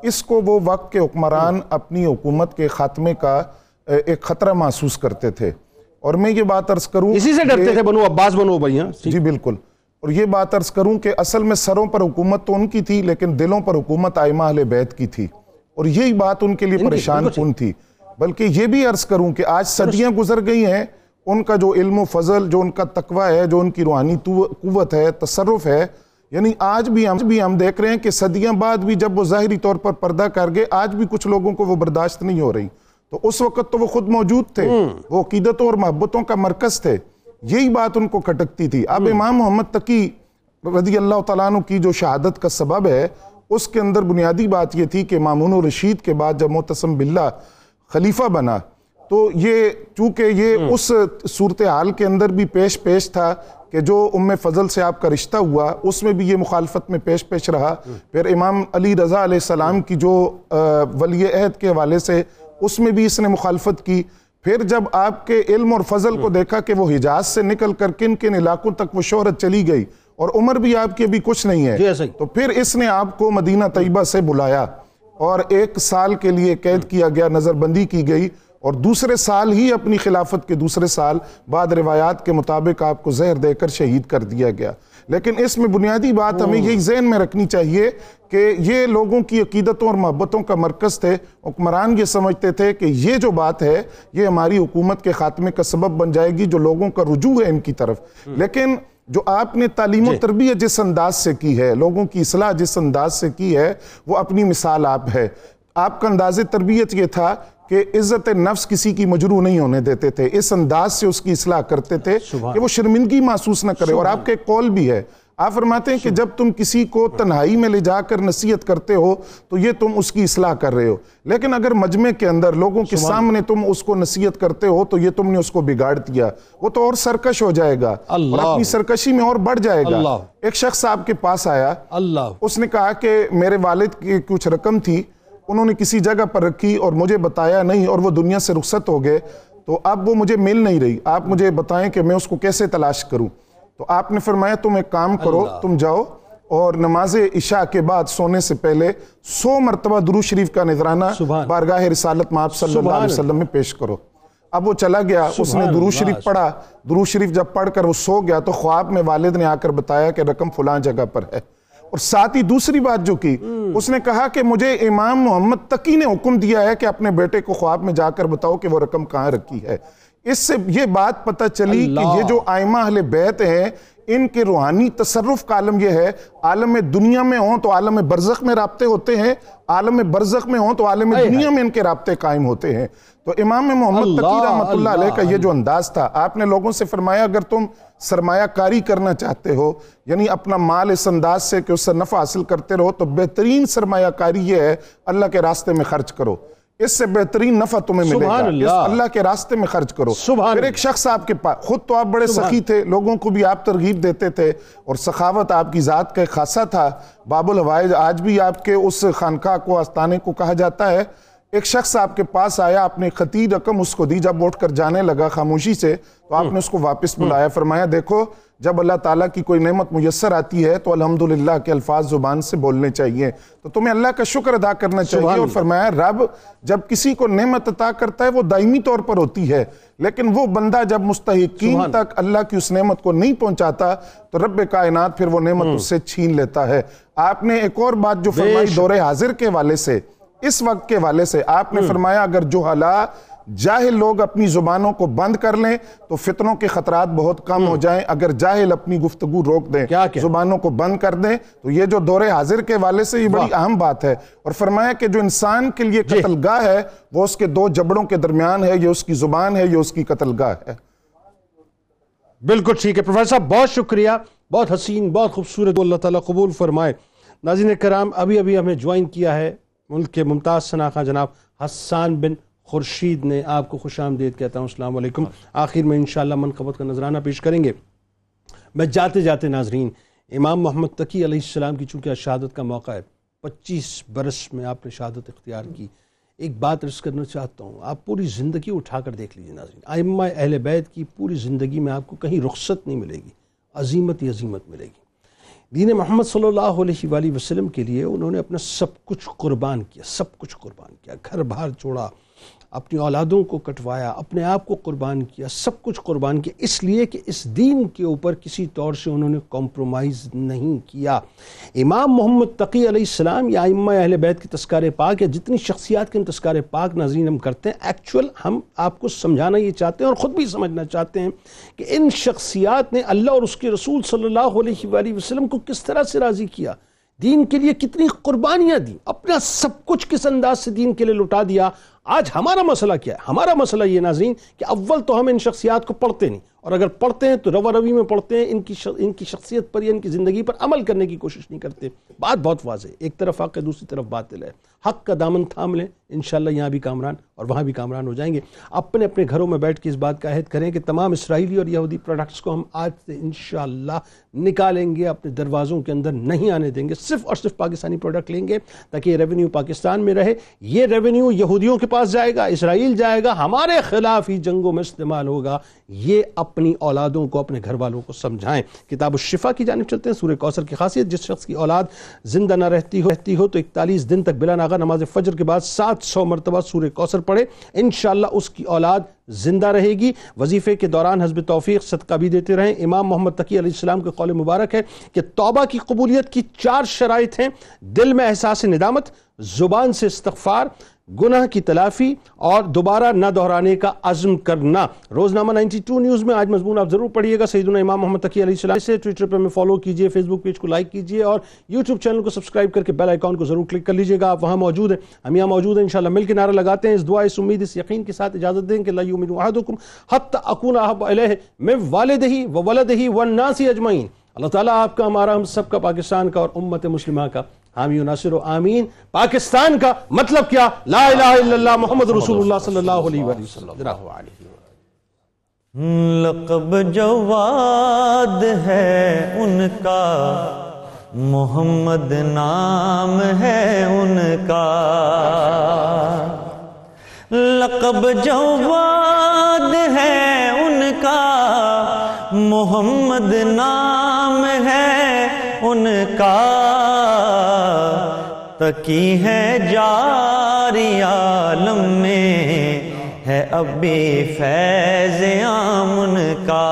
اس کو وہ وقت کے حکمران اپنی حکومت کے خاتمے کا ایک خطرہ محسوس کرتے تھے۔ اور میں یہ بات عرض کروں اسی سے ڈرتے تھے بنو عباس بنو بھائی ہاں جی بالکل۔ اور یہ بات عرض کروں کہ اصل میں سروں پر حکومت تو ان کی تھی لیکن دلوں پر حکومت آئمہ اہل بیت کی تھی۔ اور یہی بات ان کے لیے پریشان کن تھی۔ بلکہ یہ بھی عرض کروں کہ آج صدیاں گزر گئی ہیں ان کا جو علم و فضل جو ان کا تقوی ہے جو ان کی روحانی قوت ہے تصرف ہے یعنی آج بھی ہم بھی ہم دیکھ رہے ہیں کہ صدیاں بعد بھی جب وہ ظاہری طور پر پردہ کر گئے آج بھی کچھ لوگوں کو وہ برداشت نہیں ہو رہی۔ تو اس وقت تو وہ خود موجود تھے۔ وہ عقیدتوں اور محبتوں کا مرکز تھے۔ یہی بات ان کو کھٹکتی تھی۔ اب امام محمد تقی رضی اللہ تعالیٰ عنہ کی جو شہادت کا سبب ہے اس کے اندر بنیادی بات یہ تھی کہ مامون و رشید کے بعد جب معتصم باللہ خلیفہ بنا تو یہ چونکہ یہ اس صورتحال کے اندر بھی پیش پیش تھا کہ جو ام فضل سے آپ کا رشتہ ہوا اس میں بھی یہ مخالفت میں پیش پیش رہا۔ پھر امام علی رضا علیہ السلام کی جو ولی عہد کے حوالے سے اس میں بھی اس نے مخالفت کی۔ پھر جب آپ کے علم اور فضل کو دیکھا کہ وہ حجاز سے نکل کر کن کن علاقوں تک وہ شہرت چلی گئی اور عمر بھی آپ کی ابھی کچھ نہیں جی ہے ہی۔ تو پھر اس نے آپ کو مدینہ طیبہ سے بلایا اور ایک سال کے لیے قید کیا گیا نظر بندی کی گئی۔ اور دوسرے سال ہی اپنی خلافت کے دوسرے سال بعد روایات کے مطابق آپ کو زہر دے کر شہید کر دیا گیا۔ لیکن اس میں بنیادی بات ہمیں یہی ذہن میں رکھنی چاہیے کہ یہ لوگوں کی عقیدتوں اور محبتوں کا مرکز تھے۔ حکمران یہ سمجھتے تھے کہ یہ جو بات ہے یہ ہماری حکومت کے خاتمے کا سبب بن جائے گی جو لوگوں کا رجوع ہے ان کی طرف۔ لیکن جو آپ نے تعلیم و تربیت جس انداز سے کی ہے لوگوں کی اصلاح جس انداز سے کی ہے وہ اپنی مثال آپ ہے۔ آپ کا انداز تربیت یہ تھا کہ عزت نفس کسی کی مجروع نہیں ہونے دیتے تھے اس انداز سے اس کی اصلاح کرتے تھے کہ وہ شرمندگی محسوس نہ کرے۔ اور آپ کے قول بھی ہے۔ آپ فرماتے ہیں کہ جب تم کسی کو تنہائی میں لے جا کر نصیحت کرتے ہو تو یہ تم اس کی اصلاح کر رہے ہو۔ لیکن اگر مجمع کے اندر لوگوں کے سامنے تم اس کو نصیحت کرتے ہو تو یہ تم نے اس کو بگاڑ دیا۔ وہ تو اور سرکش ہو جائے گا اور اپنی سرکشی میں اور بڑھ جائے گا۔ ایک شخص آپ کے پاس آیا۔ اللہ۔ اس نے کہا کہ میرے والد کی کچھ رقم تھی۔ انہوں نے کسی جگہ پر رکھی اور مجھے بتایا نہیں اور وہ دنیا سے رخصت ہو گئے تو اب وہ مجھے مل نہیں رہی۔ آپ مجھے بتائیں کہ میں اس کو کیسے تلاش کروں؟ تو آپ نے فرمایا تم ایک کام کرو تم جاؤ اور نماز عشاء کے بعد سونے سے پہلے سو مرتبہ درو شریف کا نذرانہ بارگاہ رسالت میں آپ صلی اللہ علیہ وسلم میں پیش کرو۔ اب وہ چلا گیا اس نے درو شریف پڑھا۔ درو شریف جب پڑھ کر وہ سو گیا تو خواب میں والد نے آ کر بتایا کہ رقم فلان جگہ پر ہے۔ اور ساتھ ہی دوسری بات جو کی اس نے کہا کہ مجھے امام محمد تقی نے حکم دیا ہے کہ اپنے بیٹے کو خواب میں جا کر بتاؤ کہ وہ رقم کہاں رکھی ہے۔ اس سے یہ بات پتہ چلی کہ یہ جو آئمہ اہل بیت ہیں ان کے روحانی تصرف کا عالم یہ ہے عالم دنیا میں ہوں تو عالم برزخ میں رابطے ہوتے ہیں عالم برزخ میں ہوں تو عالم دنیا میں ان کے رابطے قائم ہوتے ہیں۔ تو امام محمد تقی رحمت اللہ علیہ کا یہ جو انداز تھا آپ نے لوگوں سے فرمایا اگر تم سرمایہ کاری کرنا چاہتے ہو یعنی اپنا مال اس انداز سے کہ اس سے نفع حاصل کرتے رہو تو بہترین سرمایہ کاری یہ ہے اللہ کے راستے میں خرچ کرو۔ اس سے بہترین نفع تمہیں ملے گا۔ اس اللہ۔ کے راستے میں خرچ کرو۔ پھر ایک شخص آپ کے پاس خود تو آپ بڑے سخی تھے لوگوں کو بھی آپ ترغیب دیتے تھے اور سخاوت آپ کی ذات کا ایک خاصہ تھا۔ باب الحوائج آج بھی آپ کے اس خانقاہ کو آستانے کو کہا جاتا ہے۔ ایک شخص آپ کے پاس آیا اپنے خطی رقم اس کو دی جب اٹھ کر جانے لگا خاموشی سے تو آپ نے اس کو واپس بلایا فرمایا دیکھو جب اللہ تعالیٰ کی کوئی نعمت میسر آتی ہے تو الحمدللہ کے الفاظ زبان سے بولنے چاہیے۔ تو تمہیں اللہ کا شکر ادا کرنا چاہیے۔ اور فرمایا رب جب کسی کو نعمت عطا کرتا ہے وہ دائمی طور پر ہوتی ہے۔ لیکن وہ بندہ جب مستحقین تک اللہ کی اس نعمت کو نہیں پہنچاتا تو رب کائنات پھر وہ نعمت اس سے چھین لیتا ہے۔ آپ نے ایک اور بات جو فرمائی دور حاضر کے والے سے اس وقت کے والے سے آپ نے فرمایا اگر جو حالات جاہل لوگ اپنی زبانوں کو بند کر لیں تو فتنوں کے خطرات بہت کم ہو جائیں۔ اگر جاہل اپنی گفتگو روک دیں زبانوں کو بند کر دیں تو یہ جو دور حاضر کے والے سے یہ بڑی اہم بات ہے۔ اور فرمایا کہ جو انسان کے لیے قتل گاہ ہے وہ اس کے دو جبڑوں کے درمیان ہے یہ اس کی زبان ہے یہ اس کی قتل گاہ ہے۔ بالکل ٹھیک ہے۔ پروفیسر صاحب بہت شکریہ۔ بہت حسین بہت خوبصورت۔ اللہ تعالیٰ قبول فرمائے۔ ناظرین کرام ابھی ابھی ہمیں جوائن کیا ہے۔ ملک کے ممتاز سناخہ جناب حسان بن خورشید نے آپ کو خوش آمدید کہتا ہوں۔ السلام علیکم۔ آخر میں انشاءاللہ منقبت کا نظرانہ پیش کریں گے۔ میں جاتے جاتے ناظرین، امام محمد تقی علیہ السلام کی چونکہ شہادت کا موقع ہے، پچیس برس میں آپ نے شہادت اختیار کی۔ ایک بات رس کرنا چاہتا ہوں، آپ پوری زندگی اٹھا کر دیکھ لیجیے ناظرین۔ آئمہ اہل بیت کی پوری زندگی میں آپ کو کہیں رخصت نہیں ملے گی، عظیمت ہی عظیمت ملے گی۔ دین محمد صلی اللہ علیہ وآلہ وسلم کے لیے انہوں نے اپنا سب کچھ قربان کیا، سب کچھ قربان کیا، گھر باہر چھوڑا اپنی اولادوں کو کٹوایا، اپنے آپ کو قربان کیا، سب کچھ قربان کیا۔ اس لیے کہ اس دین کے اوپر کسی طور سے انہوں نے کمپرومائز نہیں کیا۔ امام محمد تقی علیہ السلام یا امہ اہل بیت کے تذکار پاک یا جتنی شخصیات کے تذکار پاک ناظرین ہم کرتے ہیں ایکچول ہم آپ کو سمجھانا یہ چاہتے ہیں اور خود بھی سمجھنا چاہتے ہیں کہ ان شخصیات نے اللہ اور اس کے رسول صلی اللہ علیہ وآلہ وسلم کو کس طرح سے راضی کیا؟ دین کے لیے کتنی قربانیاں دی اپنا سب کچھ کس انداز سے دین کے لیے لٹا دیا؟ آج ہمارا مسئلہ کیا ہے؟ ہمارا مسئلہ یہ ناظرین کہ اول تو ہم ان شخصیات کو پڑھتے نہیں، اور اگر پڑھتے ہیں تو رو روی میں پڑھتے ہیں، ان کی ان کی شخصیت پر یا ان کی زندگی پر عمل کرنے کی کوشش نہیں کرتے۔ بات بہت واضح ایک طرف حق ہے، دوسری طرف باطل ہے۔ حق کا دامن تھام لیں، انشاءاللہ یہاں بھی کامران اور وہاں بھی کامران ہو جائیں گے۔ اپنے اپنے گھروں میں بیٹھ کے اس بات کا عہد کریں کہ تمام اسرائیلی اور یہودی پروڈکٹس کو ہم آج سے انشاءاللہ نکالیں گے، اپنے دروازوں کے اندر نہیں آنے دیں گے۔ صرف اور صرف پاکستانی پروڈکٹ لیں گے تاکہ یہ ریونیو پاکستان میں رہے۔ یہ ریونیو یہودیوں کے پاس پاس جائے گا، اسرائیل جائے گا، ہمارے خلاف ہی جنگوں میں استعمال ہوگا۔ یہ اپنی اولادوں کو، اپنے گھر والوں کو سمجھائیں۔ کتاب الشفا کی جانب چلتے ہیں، سورہ کوثر کی خاصیت۔ جس شخص کی اولاد زندہ نہ رہتی ہو رہتی ہو تو اکتالیس دن تک بلا ناغا نماز فجر کے بعد سات سو مرتبہ سورہ کوثر پڑھے۔ انشاءاللہ اس کی اولاد زندہ رہے گی۔ وظیفے کے دوران حزب توفیق صدقہ بھی دیتے رہیں۔ امام محمد تقی علیہ السلام کے قول مبارک ہے کہ توبہ کی قبولیت کی چار شرائط ہیں۔ دل میں احساس ندامت، زبان سے استغفار گناہ کی تلافی اور دوبارہ نہ دہرانے کا عزم کرنا۔ روزنامہ 92 نیوز میں آج مضمون آپ ضرور پڑھیے گا۔ سیدنا امام محمد تقی علیہ السلام سے ٹویٹر پہ میں فالو کیجیے فیس بک پیج کو لائک کیجیے اور یوٹیوب چینل کو سبسکرائب کر کے بیل آئیکن کو ضرور کلک کر لیجیے گا۔ آپ وہاں موجود ہیں۔ ہم یہاں موجود ہیں، انشاءاللہ مل کے نعرہ لگاتے ہیں۔ اس دعا، اس امید، اس یقین کے ساتھ اجازت دیں کہ لا یؤمن احدکم حتی اکون احب الیہ من والدہ و والناس اجمعین۔ اللہ تعالیٰ آپ کا، ہمارا، ہم سب کا، پاکستان کا اور امت مسلمہ کا حامی و ناصر و آمین۔ پاکستان کا مطلب کیا؟ لا الہ الا اللہ محمد رسول اللہ صلی اللہ علیہ وآلہ وسلم۔ لقب جواد ہے ان کا۔ محمد نام ہے ان کا۔ لقب جواد ہے ان کا۔ محمد نام ہے ان کا۔ تکی ہے جاری عالم میں، ہے اب بھی فیض عام ان کا۔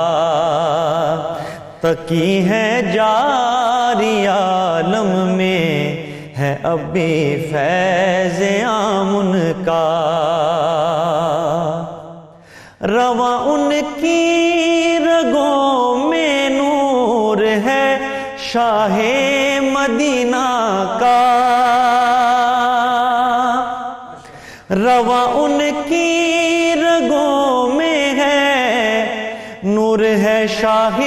تکی ہے جاری عالم میں، ہے اب بھی فیض عام کا۔ رواں ان کی رگوں میں نور ہے، شاہ مدینہ کا۔ رواں ان کی رگوں میں ہے۔ نور ہے شاہ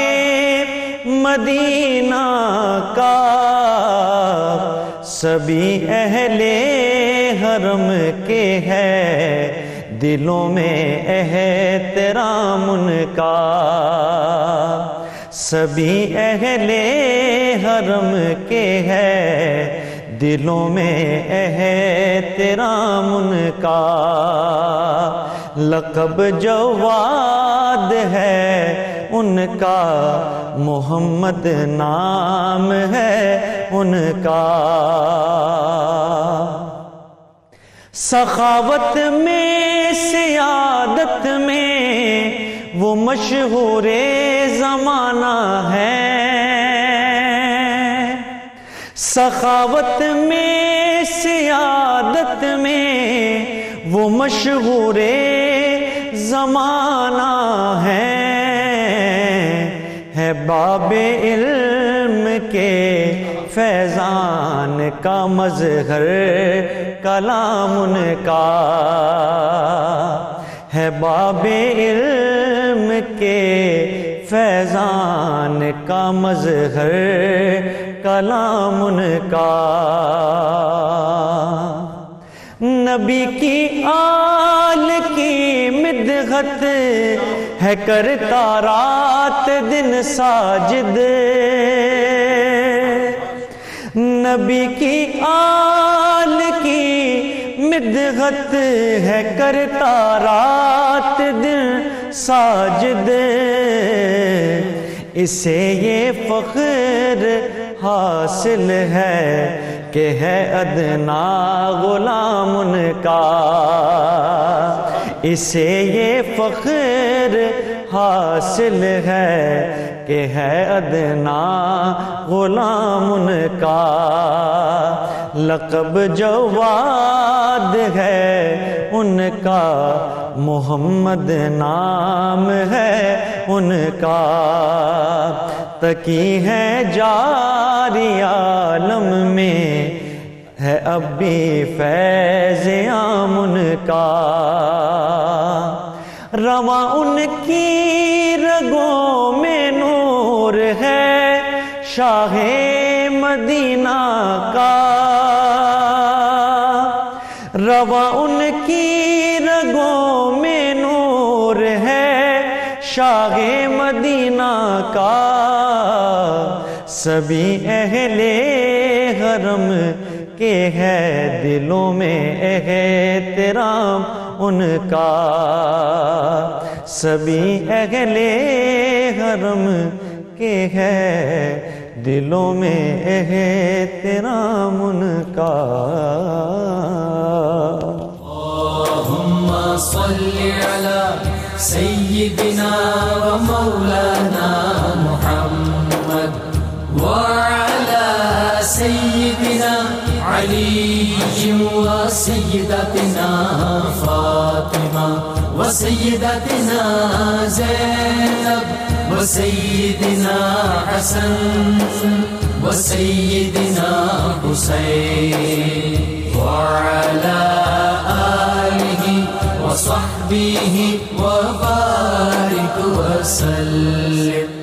مدینہ کا۔ سبھی اہل حرم کے ہے۔ دلوں میں احترام ان کا۔ سبھی اہل حرم کے ہے۔ دلوں میں احترام ان کا لقب جواد ہے ان کا، محمد نام ہے ان کا۔ سخاوت میں، سیادت میں وہ مشہور زمانہ ہے۔ سخاوت میں، سیادت میں، وہ مشہور زمانہ ہے ہے باب علم کے فیضان کا مظہر، کلام ان کا، ہے باب علم کے فیضان کا مظہر کلام ان کا۔ نبی کی آل کی مدغت ہے، کرتا رات دن ساجد۔ نبی کی آل کی مدغت ہے، کرتا رات دن ساجد۔ اسے یہ فخر حاصل ہے کہ ہے ادنا غلام ان کا۔ اسے یہ فخر حاصل ہے کہ ہے ادنا غلام ان کا۔ لقب جواد ہے ان کا، محمد نام ہے ان کا۔ تکی ہے جاری عالم میں ہے اب بھی فیض عام ان کا۔ رواں ان کی رگوں میں نور ہے شاہ مدینہ کا۔ رواں ان کی رگوں میں نور ہے شاہ مدینہ کا۔ سبھی اہل حرم کہ ہے دلوں میں احترام ان کا۔ سبھی اہل حرم کے ہے دلوں میں احترام ان کا۔ اللهم صل على سيدنا ومولانا محمد وسيدتنا فاطمة وسيدتنا زينب وسيدنا حسن وسيدنا حسين وعلى آله وصحبه وبارك وسلم۔